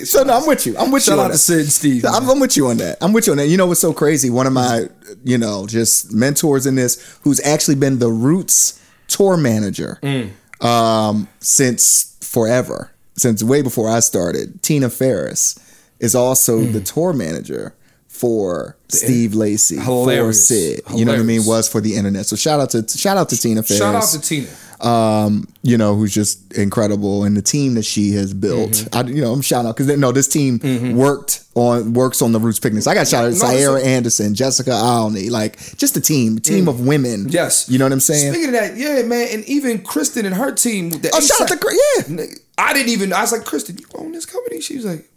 so no, I'm with you. I'm with Shout you. out on to that. Syd and Steve, I'm. I'm with you on that. I'm with you on that. You know what's so crazy? One of my, you know, just mentors in this, who's actually been the Roots tour manager Mm. um, since forever, since way before I started. Tina Ferris is also Mm. the tour manager for Steve Lacy, for Hilarious. Syd. You know what I mean? Was for the internet. So shout out to shout out to Tina Ferris Shout out to Tina. um, you know, who's just incredible, and the team that she has built. Mm-hmm. I, you know, I'm shouting out because no, this team worked on works on the Roots Picnics. I got shout out to No, Sierra Anderson, Jessica Alney, like just a team, a team of women. Mm. Yes. you know what I'm saying. Speaking of that, yeah, man, and even Kristen and her team. The oh, shout out to yeah. I didn't even. I was like, Kristen, you own this company? She was like,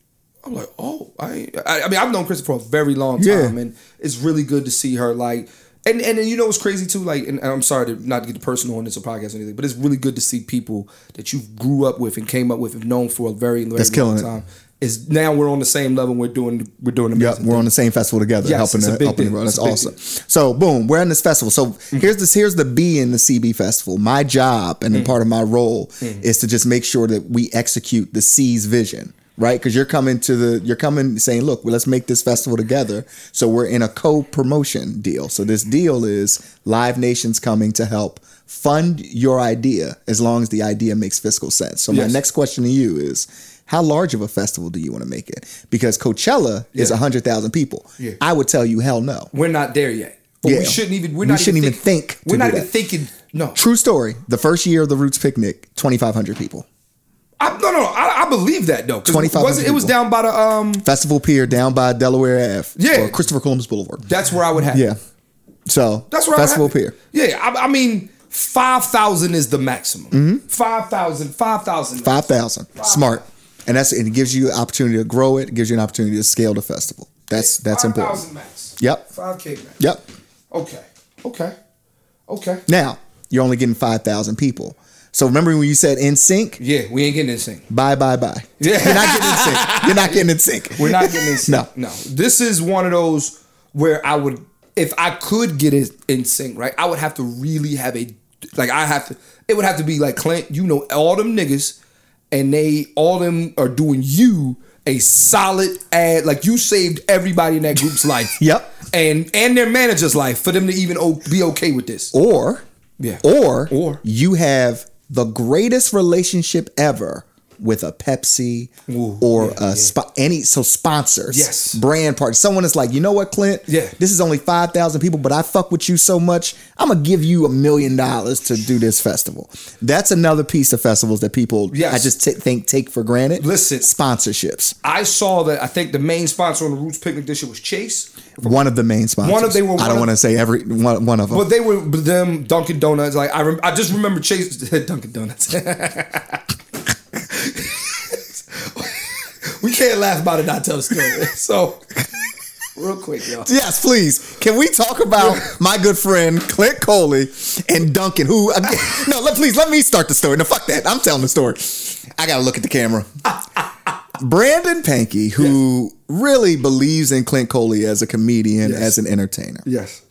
I'm like, oh, I. I, I mean, I've known Kristen for a very long time, Yeah. and it's really good to see her like. And and then you know what's crazy too, like, and I'm sorry to not get personal on this or podcast or anything, but it's really good to see people that you grew up with and came up with and known for a very, very That's long killing it. time. Is now we're on the same level. We're doing we're doing Yep, we're on the same festival together, Yes, helping it's a the, big helping the. That's It's a big awesome. So boom, we're in this festival. So Mm-hmm. here's this here's the B in the CB festival. My job and Mm-hmm. part of my role is to just make sure that we execute the C's vision. Right, because you're coming to the, you're coming saying, look, well, let's make this festival together. So we're in a co-promotion deal. So this deal is Live Nation's coming to help fund your idea as long as the idea makes fiscal sense. So my next question to you is, how large of a festival do you want to make it? Because Coachella is Yeah. a hundred thousand people. Yeah. I would tell you, hell no. We're not there yet. But Yeah. we shouldn't even. We're We not shouldn't even think to We're not that. even thinking. No, True story. The first year of the Roots Picnic, twenty five hundred people. I, no, no. I, believe that though. 2,500 wasn't- It was down by the um. Festival Pier down by Delaware Ave. Yeah. Or Christopher Columbus Boulevard. That's where I would have. Yeah. So That's where Festival I would Pier. Yeah, I, I mean, five thousand is the maximum. Mm-hmm. Five thousand. Five thousand. Five thousand. Smart. And that's and it gives you an opportunity to grow it, it gives you an opportunity to scale the festival. That's that's important. 5,000 max. Yep. Five k max. Yep. Okay. Okay. Okay. Now, you're only getting five thousand people. So remember when you said NSYNC? Yeah, we ain't getting NSYNC. Bye bye bye. Yeah. You're not getting NSYNC. You're not getting NSYNC. We're not getting NSYNC. No. no. This is one of those where I would, if I could get it NSYNC, right? I would have to really have a, like I have to. It would have to be like Clint. You know, all them niggas, and they all them are doing you a solid ad. Like you saved everybody in that group's life. Yep. And and their manager's life for them to even be okay with this. Or Yeah. or Or. you have the greatest relationship ever with a Pepsi Ooh, or yeah, a spo- any so sponsors. Yes. Brand partners. Someone is like, you know what, Clint? Yeah. This is only five thousand people, but I fuck with you so much. I'm gonna give you a million dollars to do this festival. That's another piece of festivals that people Yes. I just t- think take for granted. Listen. sponsorships. I saw that. I think the main sponsor on the Roots Picnic this year was Chase, One of the main sponsors. One of- they were I don't want to say every one, one of them. but they were them Dunkin' Donuts. Like I, rem- I just remember Chase Dunkin' Donuts. we can't laugh about it, not tell the story. So, real quick, y'all. Yes, please. Can we talk about my good friend Clint Coley and Dunkin'? Who? Again, no, let, please let me start the story. No, fuck that. I'm telling the story. I gotta look at the camera. Brandon Pankey, who really believes in Clint Coley as a comedian, Yes. as an entertainer, Yes.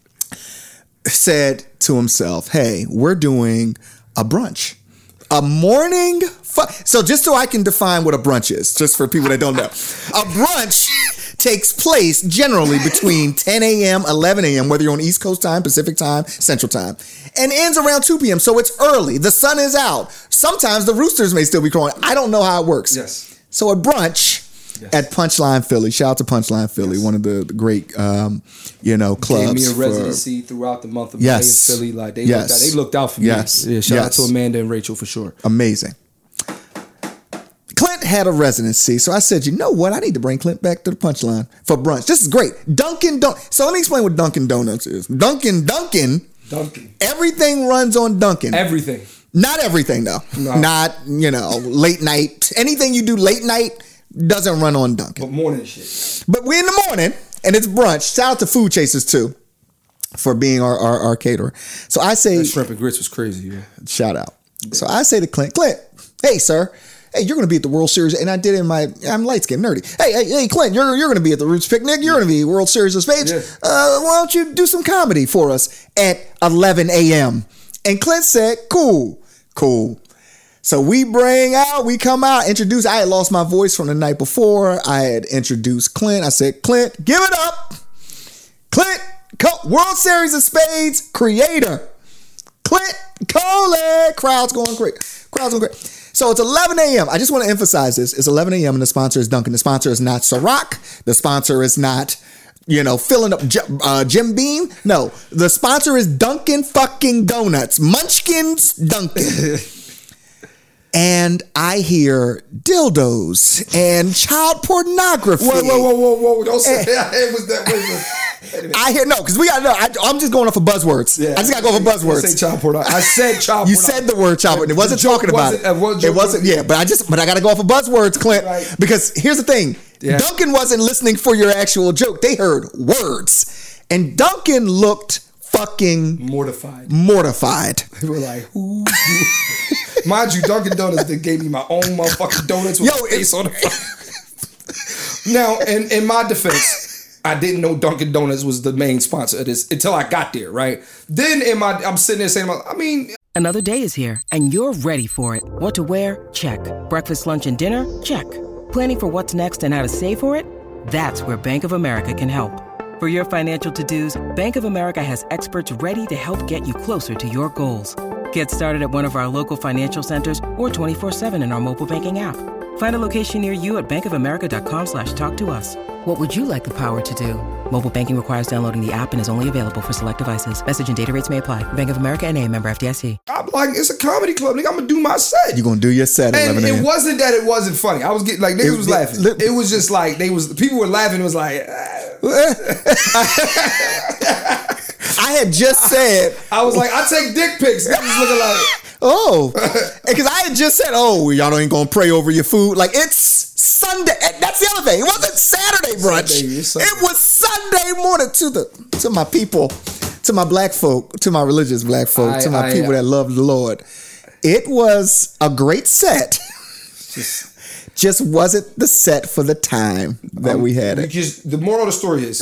said to himself, "Hey, we're doing a brunch, a morning." Fu- so just so I can define what a brunch is, just for people that don't know, a brunch takes place generally between 10 a.m., 11 a.m., whether you're on East Coast time, Pacific time, Central time, and ends around 2 p.m. So it's early. The sun is out. Sometimes the roosters may still be crowing. I don't know how it works. Yes. So a brunch. At Punchline Philly, shout out to Punchline Philly, one of the, the great, um, you know, clubs. Gave me a for- residency throughout the month of Yes. May in Philly. Like they Yes. looked out, they looked out for me. Yes. Yeah, shout out to Amanda and Rachel for sure. amazing. Clint had a residency, so I said, you know what? I need to bring Clint back to the punchline for brunch. This is great. Dunkin' Don. So let me explain what Dunkin' Donuts is. Dunkin' Dunkin'. Dunkin'. Everything runs on Dunkin'. Everything. Not everything though. No. Not you know late night. Anything you do late night doesn't run on Dunkin'. But morning shit. But we're in the morning and it's brunch. Shout out to Food Chasers too. for being our, our, our caterer. So I say, Shrimp and grits was crazy. Yeah. shout out. So I say to Clint, Clint, hey sir, hey, you're gonna be at the World Series, and I did in my I'm light skinned nerdy. Hey, hey, hey, Clint, you're you're gonna be at the Roots Picnic. You're gonna be World Series of Spades. Yeah. Uh, why don't you do some comedy for us at 11 a.m. And Clint said, cool, cool. So we bring out, we come out, introduce. I had lost my voice from the night before. I had introduced Clint. I said, Clint, give it up. Clint, World Series of Spades creator. Clint Coley. Crowd's going great. Crowd's going great. So it's 11 a.m. I just want to emphasize this. It's 11 a.m. and the sponsor is Dunkin'. The sponsor is not Ciroc. The sponsor is not, you know, filling up uh, Jim Beam. No, the sponsor is Dunkin' fucking Donuts. Munchkins Dunkin'. and I hear dildos and child pornography. Whoa, whoa, whoa, whoa, whoa! Don't say that. It was that. Anyway. I hear no, because we got no. I, I'm just going off of buzzwords. Yeah. I just got to go off of buzzwords. Say child pornography. I said child You said the word child, and it wasn't talking about wasn't- it. uh, what It wasn't. Yeah, but I just, but I got to go off of buzzwords, Clint, Right. because here's the thing: Yeah. Dunkin' wasn't listening for your actual joke. They heard words, and Dunkin' looked fucking mortified. mortified. They were like, who? Mind you, Dunkin' Donuts that gave me my own motherfucking donuts with Yo, Yo, face on the front. now, in, in my defense, I didn't know Dunkin' Donuts was the main sponsor of this until I got there, right? Then in my, I'm sitting there saying, I mean, Another day is here, and you're ready for it. What to wear? Check. Breakfast, lunch, and dinner? Check. Planning for what's next and how to save for it? That's where Bank of America can help. For your financial to dos, Bank of America has experts ready to help get you closer to your goals. Get started at one of our local financial centers or 24-7 in our mobile banking app. Find a location near you at bankofamerica.com slash talk to us. What would you like the power to do? Mobile banking requires downloading the app and is only available for select devices. Message and data rates may apply. Bank of America and a member FDIC. I'm like, it's a comedy club, nigga. I'm gonna do my set. You're gonna do your set at and 11 it wasn't that it wasn't funny. I was getting like niggas It- was it- laughing. look- it was just like they was people were laughing. It was like I had just said, I was like, I take dick pics. Niggas looking like oh, because I had just said, oh, y'all ain't gonna pray over your food. Like it's Sunday. That's the other thing. It wasn't Saturday brunch. Sunday, Sunday. It was Sunday morning to the to my people, to my black folk, to my religious black folk, I- to my I- people uh, that love the Lord. It was a great set. Just wasn't the set for the time that um, we had it. just the moral of the story is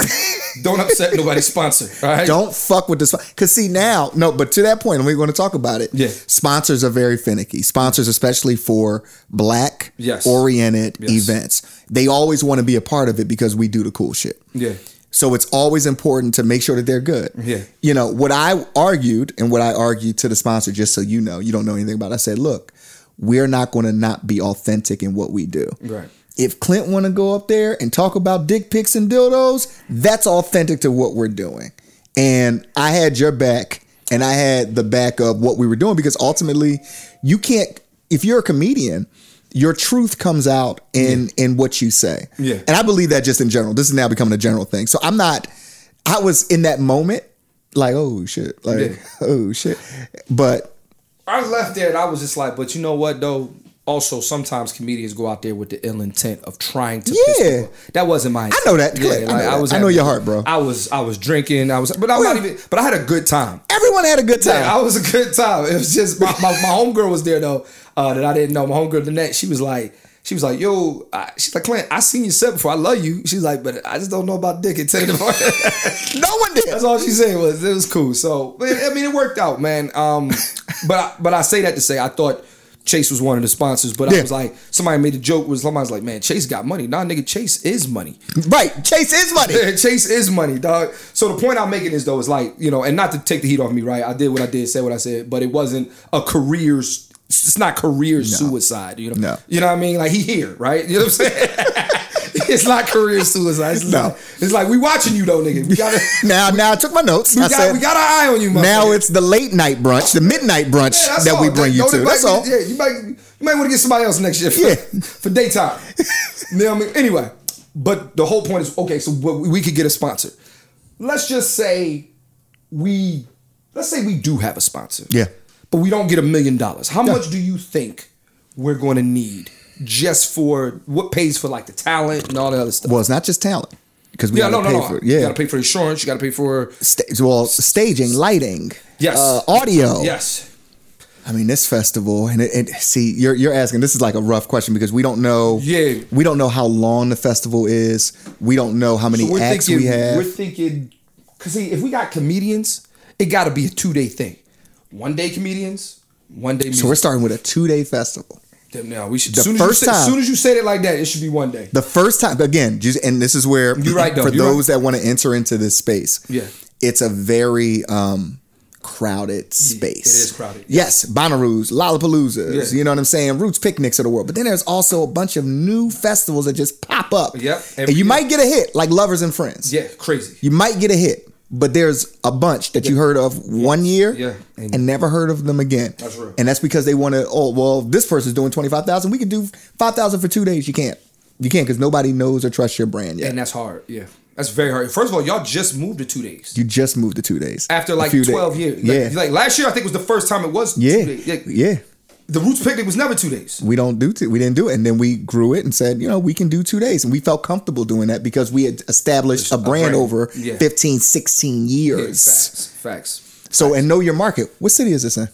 don't upset nobody's sponsor. All right. Don't fuck with this. Because see now, no, but to that point, and we're going to talk about it. Yeah. Sponsors are very finicky. Sponsors, especially for black Yes. oriented Yes. events, they always want to be a part of it because we do the cool shit. Yeah. So it's always important to make sure that they're good. Yeah. You know, what I argued and what I argued to the sponsor, just so you know, you don't know anything about it, I said, look, we're not going to not be authentic in what we do. Right. If Clint want to go up there and talk about dick pics and dildos, that's authentic to what we're doing. And I had your back and I had the back of what we were doing because ultimately you can't if you're a comedian, your truth comes out in in what you say. Yeah. And I believe that just in general. This is now becoming a general thing. So I'm not I was in that moment like, oh shit. Like, Yeah. oh shit. But I left there and I was just like, but you know what though? Also, sometimes comedians go out there with the ill intent of trying to. Yeah. people. that wasn't my. I know that. Yeah, I know like, I, that. was. I know your heart, bro. I was. I was drinking. I was, but I'm not even. But I had a good time. everyone had a good time. Yeah, I was a good time. It was just my, my, my homegirl was there though uh, that I didn't know. My homegirl the next she was like she was like yo I, she's like Clint I seen you set before I love you. She's like but I just don't know about dick at ten in the morning. no one did. That's all she said was it was cool. So but, I mean it worked out, man. Um, but I, but I say that to say I thought. Chase was one of the sponsors, but Yeah. I was like, somebody made a joke. Was somebody was like, "Man, Chase got money." Nah, nigga, Chase is money. Right. Chase is money. Chase is money, dog. So the point I'm making is though is like you know, and not to take the heat off me, right? I did what I did, said what I said, but it wasn't a career's. It's not career suicide, you know. No. You know what I mean? Like he here, right? You know what I'm saying? it's not career suicide. It's No. like, it's like we watching you though, nigga. We got Now, now I took my notes. we I got said, we got our eye on you, now motherfucker. it's the late night brunch, the midnight brunch Yeah, that all. we bring you to. That's all. Yeah, you might you might want to get somebody else next year for, Yeah. for daytime. you know what I mean? Anyway, but the whole point is okay. So we could get a sponsor. Let's just say we let's say we do have a sponsor. Yeah. But we don't get a million dollars. How much do you think we're going to need just for what pays for like the talent and all that other stuff? Well, it's not just talent. because we Yeah, gotta no, no, pay no. for it. You Yeah, gotta pay for insurance. You gotta pay for Sta- well, staging, lighting, Yes. uh, audio. yes. I mean, this festival, and it, it, see, you're you're asking. This is like a rough question because we don't know. Yeah. we don't know how long the festival is. We don't know how many So acts thinking, we have. We're thinking, cause see, if we got comedians, it got to be a two day thing. One day comedians, one day. Music. so we're starting with a two day festival. Now we should. The soon first as you say, time- soon as you said it like that, it should be one day. The first time, again, and this is where You're right, though. for You're those that want to enter into this space. Yeah. it's a very um, crowded space. is crowded. Yes, Bonnaroo's, Lollapaloozas, Yeah. you know what I'm saying? Roots picnics of the world. But then there's also a bunch of new festivals that just pop up. Yep, and you might get a hit, like Lovers and Friends. Yeah, crazy. You might get a hit, but there's a bunch that you heard of one year Yeah. and, And- never heard of them again. That's real. And that's because they want to, oh, well, this person's doing 25,000. We can do 5,000 for two days. You can't. You can't because nobody knows or trusts your brand yet. And that's hard. Yeah, that's very hard. First of all, y'all just moved to two days you just moved to two days. after like twelve days. years. Yeah. Like, like last year, I think was the first time it was. yeah. Two days. Like, yeah. The Roots picnic was never two days. We don't do two. We didn't do it. And then we grew it and said, you know, we can do two days. And we felt comfortable doing that because we had established a A brand, brand. over Yeah. 15, 16 Yeah, years. facts. Facts. So, and know your market. What city is this in?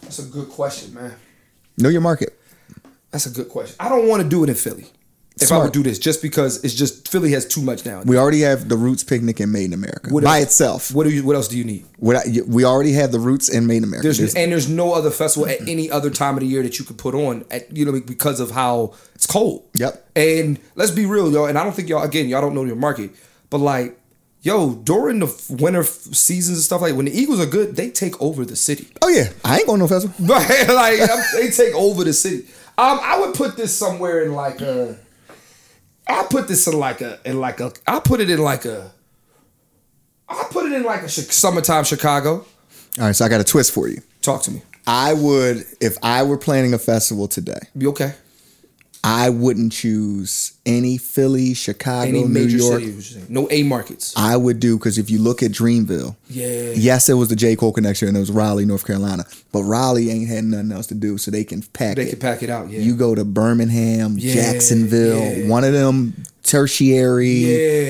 That's a good question, man. Know your market. That's a good question. I don't want to do it in Philly. If I Smart. would do this, just because it's just Philly has too much now. We already have the Roots Picnic in Made in America What by else- itself. What do you? What else do you need? What I- we already have the Roots in Made in America. There's, There's- and there's no other festival at any other time of the year that you could put on at you know because of how it's cold. Yep. And let's be real, yo. And I don't think y'all again y'all don't know your market, but like yo during the winter seasons and stuff like when the Eagles are good, they take over the city. oh yeah, I ain't going to no festival. Right, like they take over the city. Um, I would put this somewhere in like a. I put this in like a in like a. I put it in like a. I put it in like a chi- summertime Chicago. All right, so I got a twist for you. Talk to me. I would, if I were planning a festival today, Be okay. I wouldn't choose any Philly, Chicago, Any New York. city, no A markets. I would do because if you look at Dreamville, Yeah. yes, it was the J Cole connection and it was Raleigh, North Carolina, but Raleigh ain't had nothing else to do, so they can pack They it. can pack it out. Yeah. You go to Birmingham, Yeah, Jacksonville, yeah. one of them tertiary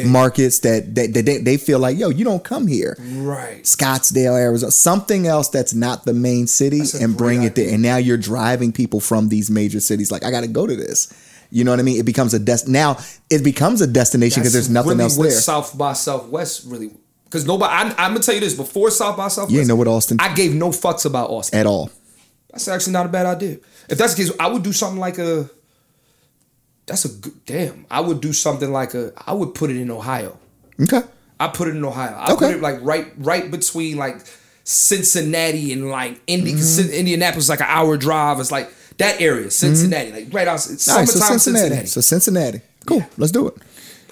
Yeah. markets that, that, that they, they feel like, yo, you don't come here. right. Scottsdale, Arizona, something else that's not the main city and bring great it there. And now you're driving people from these major cities. Like, I got to go to this. You know what I mean? It becomes a des- now it becomes a destination because there's nothing really else there. South by Southwest really. Because nobody, I, I'm gonna tell you this: before South by Southwest, You know what Austin- I gave no fucks about Austin. at all. That's actually not a bad idea. If that's the case, I would do something like a. That's a good damn. I would do something like a. I would put it in Ohio. Okay. I put it in Ohio. I Okay. put it like right, right between like Cincinnati and like Indi- Mm-hmm. Indianapolis, is like an hour drive. It's like that area, Cincinnati, like right out. It's Mm-hmm. All right, so Cincinnati. Cincinnati. So Cincinnati. Cool. Let's do it.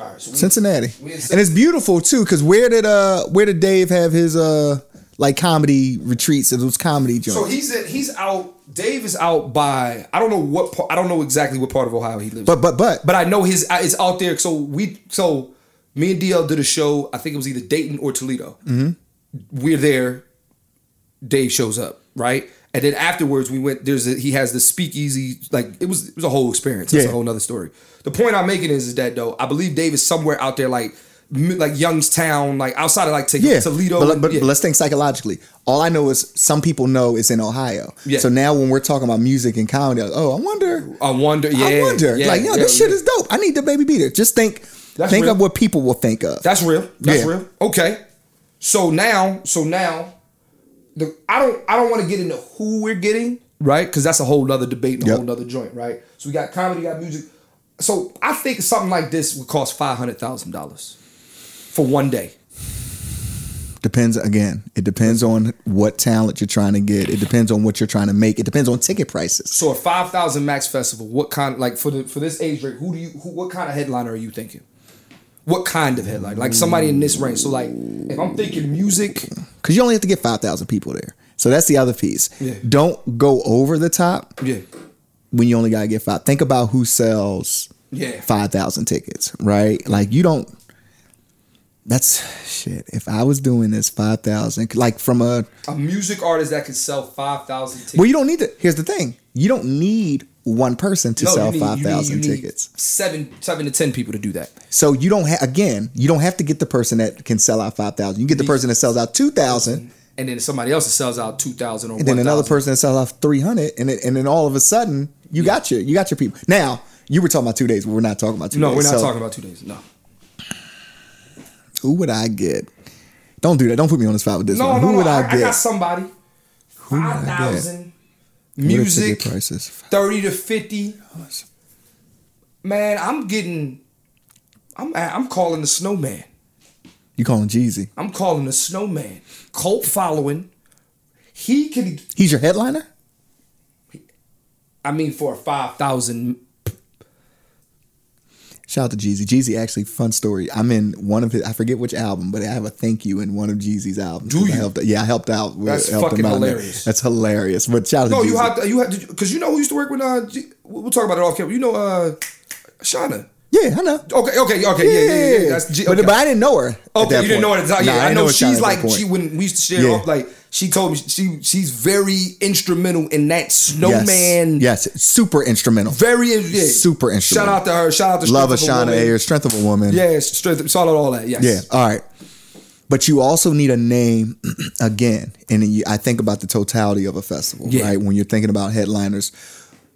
All right, so we- Cincinnati. we in And it's beautiful too, because where did uh where did Dave have his uh like comedy retreats? It was comedy joints. So he's at, he's out. Dave is out by I don't know what part, I don't know exactly what part of Ohio he lives. but in. but but but I know his it's out there. So we so me and DL did a show. I think it was either Dayton or Toledo. Mm-hmm. We're there. Dave shows up right, and then afterwards we went. There's a, he has the speakeasy. Like it was it was a whole experience. That's Yeah. a whole nother story. The point I'm making is, is that though I believe Dave is somewhere out there like like Youngstown, like outside of like to- yeah, Toledo. But, but, yeah. but let's think psychologically. All I know is some people know it's in Ohio. Yeah. So now when we're talking about music and comedy, like, oh, I wonder. I wonder. Yeah, I wonder. yeah, like, yo, yeah, this shit is dope. I need the baby beater. Just think, That's think real. of what people will think of. That's real. That's real. Okay. So now, so now, the I don't I don't want to get into who we're getting, right? Because that's a whole nother debate and a Yep. whole nother joint, right? So we got comedy, got music. So I think something like this would cost five hundred thousand dollars for one day. Depends again. It depends on what talent you're trying to get. It depends on what you're trying to make. It depends on ticket prices. So a five thousand max festival, what kind like for the for this age rate, who do you who what kind of headliner are you thinking? What kind of headline? Like somebody in this range. So like if I'm thinking music, Because you only have to get five thousand people there. So that's the other piece. Yeah. Don't go over the top yeah. when you only gotta get five. Think about who sells Yeah. five thousand tickets, right? Like you don't. That's shit. If I was doing this five thousand, like from a A music artist that could sell five thousand tickets. well, you don't need to. Here's the thing: you don't need one person to No, sell need- five thousand tickets. Seven, seven to ten people to do that. So you don't have again, you don't have to get the person that can sell out five thousand. You get the person that sells out two thousand, And then somebody else that sells out two thousand or and then another 1,000. person that sells out three hundred, and it, and then all of a sudden you got your you got your people. Now you were talking about two days, but we're not talking about two No, days. we're not So talking about two days. No. Who would I get? Don't do that. Don't put me on the spot with this No, one. no, Who no. would I, I I get? got somebody. would I get? thousand. Music. prices. 30 to 50. Man, I'm getting I'm I'm calling the snowman. You calling Jeezy? I'm calling the snowman. Cult following. He can He's your headliner. I mean for a 5,000 Shout out to Jeezy. Jeezy actually fun story. I'm in one of his. I forget which album, but I have a thank you in one of Jeezy's albums. Do 'Cause I you? helped, yeah, I helped out. With, That's helped fucking hilarious. That's hilarious. But shout out No, to you Jeezy. have to, you have because you know who used to work with uh G, we'll talk about it off camera. You know uh Shauna. yeah, I know. Okay, okay, okay, yeah, yeah, yeah. yeah. That's G, But, okay. but I didn't know her. Okay, you didn't know point. her at the time. Nah, Yeah, I didn't know she's like she when we used to share Yeah. off like she told me she she's very instrumental in that snowman. Yes, yes, super instrumental. Very yeah. Super instrumental. Shout out to her. Shout out to Love Shauna Woman. Ayers, Strength of a Woman. Yeah, strength. Shout out all that. Yes. Yeah. All right. But you also need a name again, and you, I think about the totality of a festival, Yeah. right? When you're thinking about headliners,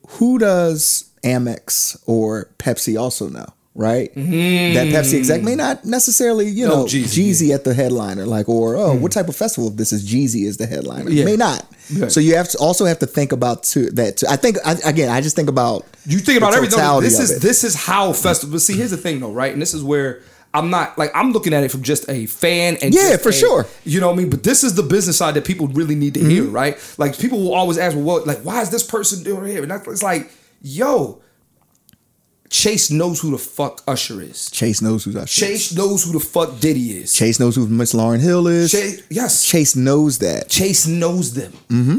who does Amex or Pepsi also know, right? That Pepsi exec may not necessarily, you No, know, Jeezy, Jeezy, at the headliner, like, or oh, what type of festival if this is Jeezy is the headliner? Yeah. May not. Right. So you have to also have to think about too, that. Too. I think I, again, I just think about You think about everything. This is it. this is how festival. See, here's the thing, though, right? And this is where I'm not like I'm looking at it from just a fan and Yeah, for a- sure. You know what I mean? But this is the business side that people really need to Mm-hmm. hear, right? Like people will always ask, well, what, like, why is this person doing here? And that's it's like, yo, Chase knows who the fuck Usher is. Chase knows who's Usher. Chase knows who the fuck Diddy is. Chase knows who Miss Lauryn Hill is. Chase, yes, Chase knows that. Chase knows them. Mm-hmm.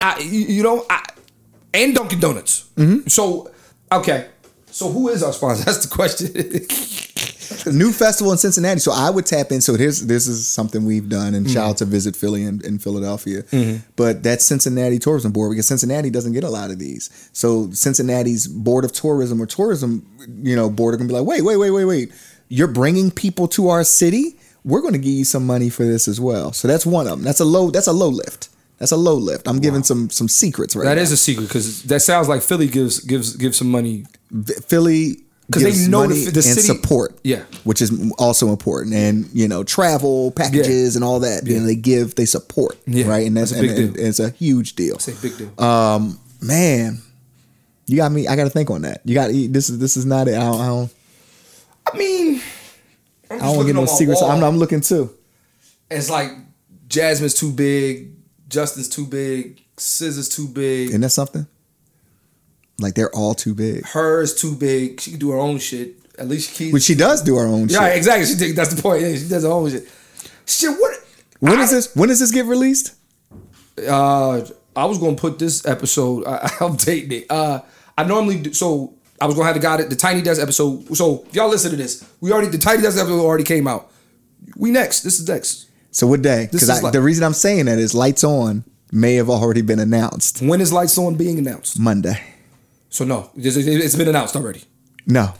I, you know, I, and Dunkin' Donuts. Mm-hmm. So, okay. So who is our sponsor? That's the question. New festival in Cincinnati. So I would tap in. So here's this is something we've done, and shout out to Visit Philly and, and Philadelphia. But that's Cincinnati Tourism Board because Cincinnati doesn't get a lot of these. So Cincinnati's Board of Tourism or Tourism, you know, board are gonna be like, wait, wait, wait, wait, wait. You're bringing people to our city. We're going to give you some money for this as well. So that's one of them. That's a low. That's a low lift. That's a low lift. I'm giving some some secrets right That now. is a secret because that sounds like Philly gives gives gives some money. Philly 'Cause they know the- the and city- support, Yeah. which is also important, and you know travel packages and all that. You know they give, they support, Yeah, right, and that's, that's a big and- and deal. it's a huge deal. It's a big deal. Um, man, you got me. I got to think on that. You got this is this is not it. I don't. I don't, I mean, I'm I don't want to get no secrets. I'm, I'm looking too. It's like Jasmine's too big, Justin's too big, SZA's too big, Isn't that something? Like they're all too big. H.E.R.'s too big. She can do her own shit. At least she keeps. Which she does do her own shit. yeah, shit. exactly. She did, that's the point. Yeah, she does her own shit. Shit, what? When I- is this? When does this get released? Uh, I was gonna put this episode. I, I'm dating it. Uh, I normally do, so. I was gonna have the guy the Tiny Desk episode. So if y'all listen to this, we already the Tiny Desk episode already came out. We next. This is next. So what day? Because like- the reason I'm saying that is Lights On may have already been announced When is Lights On being announced? Monday. So no, it's, been announced already. No.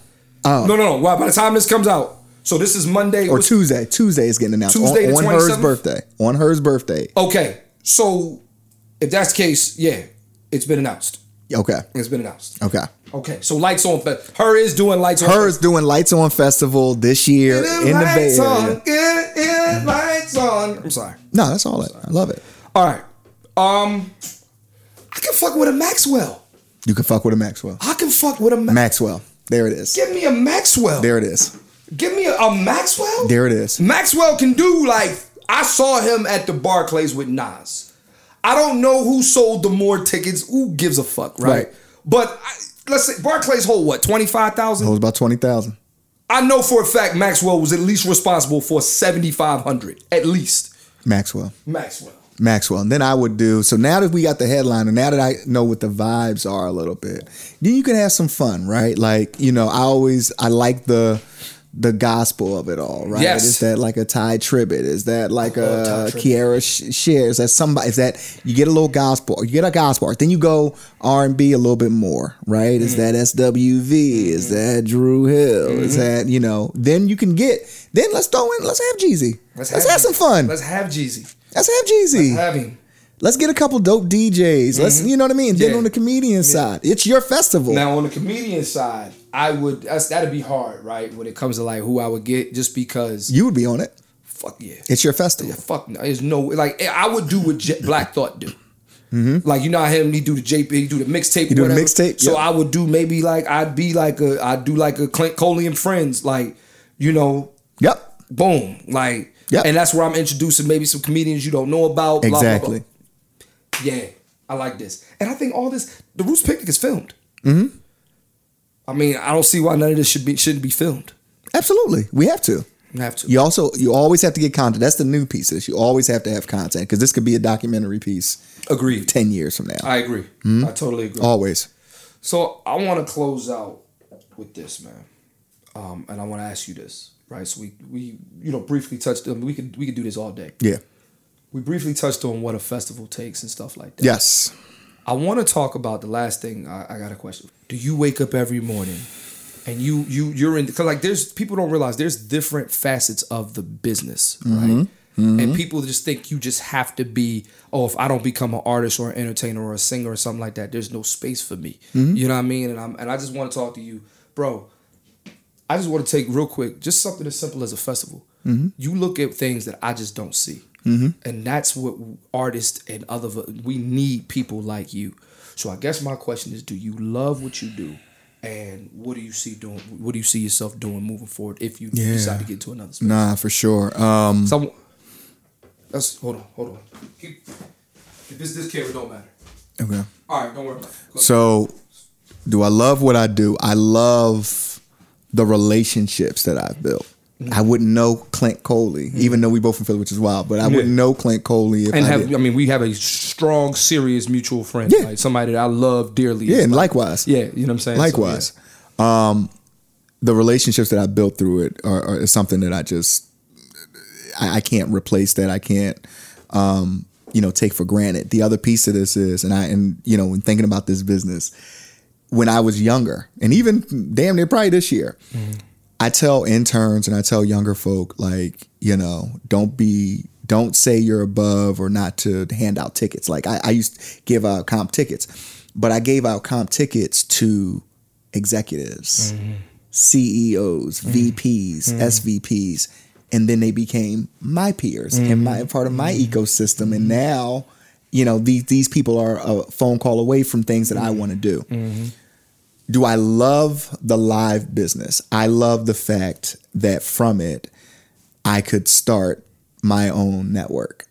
Oh. No, no, no. Why? By the time this comes out, so this is Monday Or Tuesday. Tuesday is getting announced. Tuesday on, on H.E.R.'s 27th? birthday. On H.E.R.'s birthday. Okay, so if that's the case, yeah, it's been announced. Okay. It's been announced. Okay. Okay, so Lights On. Fe- H.E.R. is doing Lights On. H.E.R. is doing Lights On Festival this year in the Bay Area. on. Lights on. I'm sorry. No, that's all. That, I love it. All right. Um, I can fuck with a Maxwell. You can fuck with a Maxwell. I can fuck with a Ma- Maxwell. There it is. Give me a Maxwell. There it is. Give me a, a Maxwell. There it is. Maxwell can do like I saw him at the Barclays with Nas. I don't know who sold the more tickets. Who gives a fuck, right? Right. But I, let's say Barclays hold what twenty five thousand. It was about twenty thousand. I know for a fact Maxwell was at least responsible for seventy five hundred, at least. Maxwell. Maxwell. Maxwell. And then I would do so now that we got the headline and now that I know what the vibes are a little bit, then you can have some fun, right? Like, you know, I always I like the the gospel of it all, right? Yes. Is that like a Tye Tribbett? Is that like love a. Kierra Sh- shares? That somebody is that you get a little gospel, you get a gospel art, then you go R and B a little bit more, right? Mm. Is that SWV? Is that Dru Hill? Mm-hmm. Is that you know? Then you can get. Then let's throw in. Let's have Jeezy. Let's, have, some fun. Let's have Jeezy. Let's have Jeezy. Have him. Let's get a couple dope DJs. Let's, you know what I mean. Then Mm-hmm. On the comedian side, it's your festival. Now on the comedian side, I would that's, that'd be hard, right? When it comes to like who I would get, just because you would be on it. fuck yeah, It's your festival. fuck no, there's no like I would do what J- Black Thought do. Like you know how him he do the JP, he do the mixtape. Mm-hmm. do the mixtape, So yep. I would do maybe like I'd be like a I'd do like a Clint Coley and Friends, like you know, Yep. boom, like Yep. and that's where I'm introducing maybe some comedians you don't know about. blah, blah, blah. Exactly. Yeah, I like this, and I think all this the Roots picnic is filmed. Mm-hmm. I mean, I don't see why none of this should be shouldn't be filmed. Absolutely. We have to. You have to. You also you always have to get content. That's the new piece of this. You always have to have content because this could be a documentary piece Agreed. ten years from now. I agree. I totally agree. always. So I want to close out with this, man, um, and I want to ask you this, right? So we we you know briefly touched. I mean, we could we could do this all day. Yeah. We briefly touched on what a festival takes and stuff like that. Yes. I want to talk about the last thing. I, I got a question. Do you wake up every morning and you you you're in because like there's people don't realize there's different facets of the business, right? Mm-hmm. Mm-hmm. And people just think you just have to be oh if I don't become an artist or an entertainer or a singer or something like that, there's no space for me. Mm-hmm. You know what I mean? And I'm and I just want to talk to you, bro. I just want to take real quick, just something as simple as a festival. You look at things that I just don't see, and that's what artists and other we need people like you. So I guess my question is, do you love what you do, and what do you see doing? What do you see yourself doing moving forward if you Yeah. decide to get to another space? Nah, for sure. Um, Some, that's hold on, hold on. Keep, if this this camera don't matter. okay. All right, don't worry about it. Go So, do I love what I do? I love the relationships that I've built. I wouldn't know Clint Coley, even though we both from Philly, which is wild. But I wouldn't know Clint Coley if and I have didn't. I mean we have a strong, serious mutual friend, Yeah. like somebody that I love dearly. Yeah, and like- likewise. yeah, you know what I'm saying. So, Likewise. Um, the relationships that I built through it are, are something that I just I, I can't replace. That I can't um, you know take for granted. The other piece of this is, and I and you know when thinking about this business, when I was younger, and even damn near probably this year, I tell interns and I tell younger folk like you know don't be don't say you're above or not to hand out tickets. Like I, I used to give out comp tickets, but I gave out comp tickets to executives, mm-hmm. CEOs, mm-hmm. VPs, mm-hmm. SVPs, and then they became my peers and my part of my ecosystem. And now, you know, these these people are a phone call away from things that I want to do. Do I love the live business? I love the fact that from it, I could start my own network,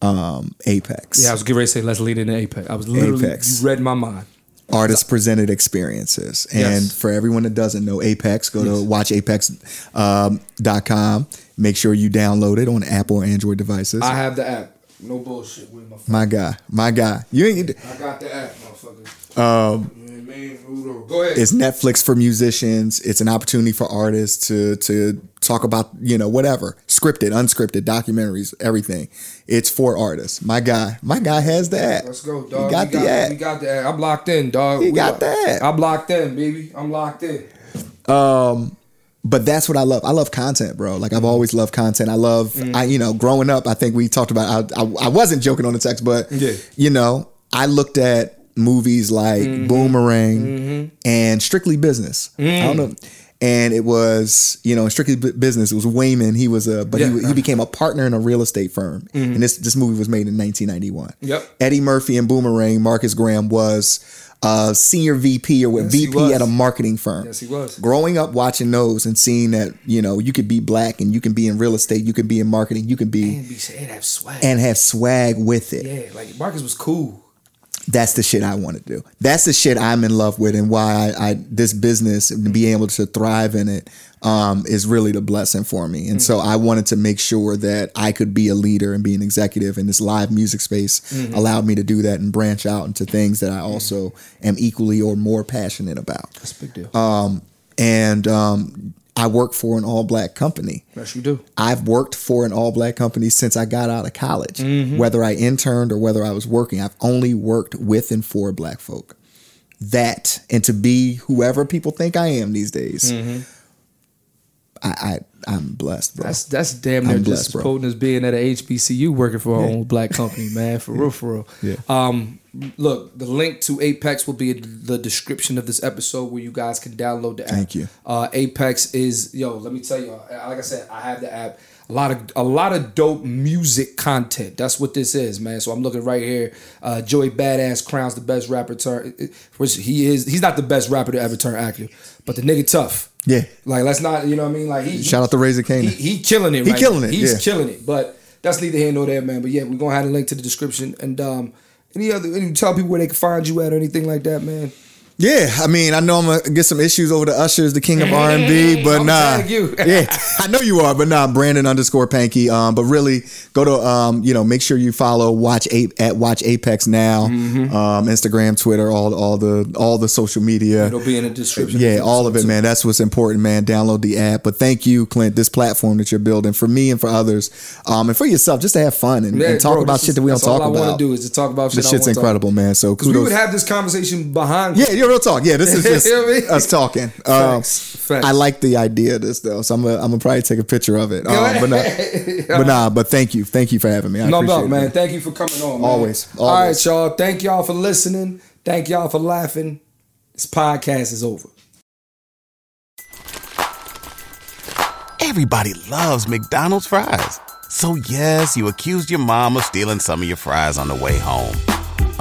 um, Apex. Yeah, I was getting ready to say let's lead into Apex. I was literally Apex. you read my mind. artist presented experiences. And Yes. for everyone that doesn't know Apex, go to watchapex.com. Um, Make sure you download it on Apple or Android devices. I have the app. No bullshit with my phone. my guy, my guy. You ain't. I got the app, motherfucker. Um, man, go ahead. It's Netflix for musicians. It's an opportunity for artists to to talk about you know whatever scripted, unscripted, documentaries, everything. It's for artists. My guy, my guy has the app. Let's go, dog. He got we the got, app. We got the app. I'm locked in, dog. He We got that. I'm locked in, baby. I'm locked in. Um, but that's what I love. I love content, bro. Like I've always loved content. I love, I you know, growing up. I think we talked about. I, I, I wasn't joking on the text, but Yeah. you know, I looked at movies like mm-hmm. Boomerang mm-hmm. and Strictly Business. I don't mm. know. And it was, you know, Strictly Business, it was Waymon. He was a, but Yeah. he, he became a partner in a real estate firm. Mm-hmm. And this this movie was made in 1991. Yep. Eddie Murphy and Boomerang, Marcus Graham was a senior VP or what Yes, VP at a marketing firm Yes, he was. growing up watching those and seeing that you know you could be black and you can be in real estate you can be in marketing you can be And be saying have swag. and have swag with it yeah, like Marcus was cool. That's the shit I want to do. That's the shit I'm in love with, and why I, I this business and being able to thrive in it um, is really the blessing for me. And so I wanted to make sure that I could be a leader and be an executive, and this live music space allowed me to do that and branch out into things that I also am equally or more passionate about. That's a big deal. Um, and um, I work for an all black company. yes, you do. I've worked for an all black company since I got out of college. Mm-hmm. Whether I interned or whether I was working, I've only worked with and for black folk. That and to be whoever people think I am these days, mm-hmm. I, I I'm blessed, bro. That's that's damn near I'm just blessed, as bro. potent as being at a HBCU working for our own black company, man. For real, for real. Yeah. Um, look, the link to Apex will be in the description of this episode where you guys can download the app. Thank you. Uh, Apex is yo. Let me tell you, like I said, I have the app. A lot of a lot of dope music content. That's what this is, man. So I'm looking right here. Uh, Joey Badass crowns the best rapper turn, which he is. He's not the best rapper to ever turn active, but the nigga tough. Yeah. Like let's not, you know what I mean? Like he Shout out to Razor Kanan. he, he killing it. He right killing now. it, He's yeah. killing it. But that's neither here nor there, man. But yeah, we're gonna have a link to the description and um any other any tell people where they can find you at or anything like that, man. Yeah, I mean, I know I'm gonna get some issues over the Ushers, the king of R and B, but I'm nah, you. yeah, I know you are, but nah, Brandon underscore Pankey. Um, but really, go to um, you know, make sure you follow Watch Ape at Watch Apex now, Mm-hmm. um, Instagram, Twitter, all all the all the social media. It'll be in the description. Yeah, all of it, man. That's what's important, man. Download the app. But thank you, Clint, this platform that you're building for me and for others, um, and for yourself, just to have fun and, Yeah, and talk bro, about shit is- that we don't that's all talk I about. want to do is to talk about shit. This shit's talk incredible, man. So Because we would have this conversation behind. Yeah, yeah, real talk. Yeah, this is just You know what I mean? us talking. Um, Facts, facts. I like the idea of this though, so I'm gonna, I'm gonna probably take a picture of it. Um, but not, but nah, but thank you, thank you for having me. I No appreciate doubt, it, man. Thank you for coming on, man. Always, All right, y'all. Thank y'all for listening. Thank y'all for laughing. This podcast is over. Everybody loves McDonald's fries. So yes, you accused your mom of stealing some of your fries on the way home.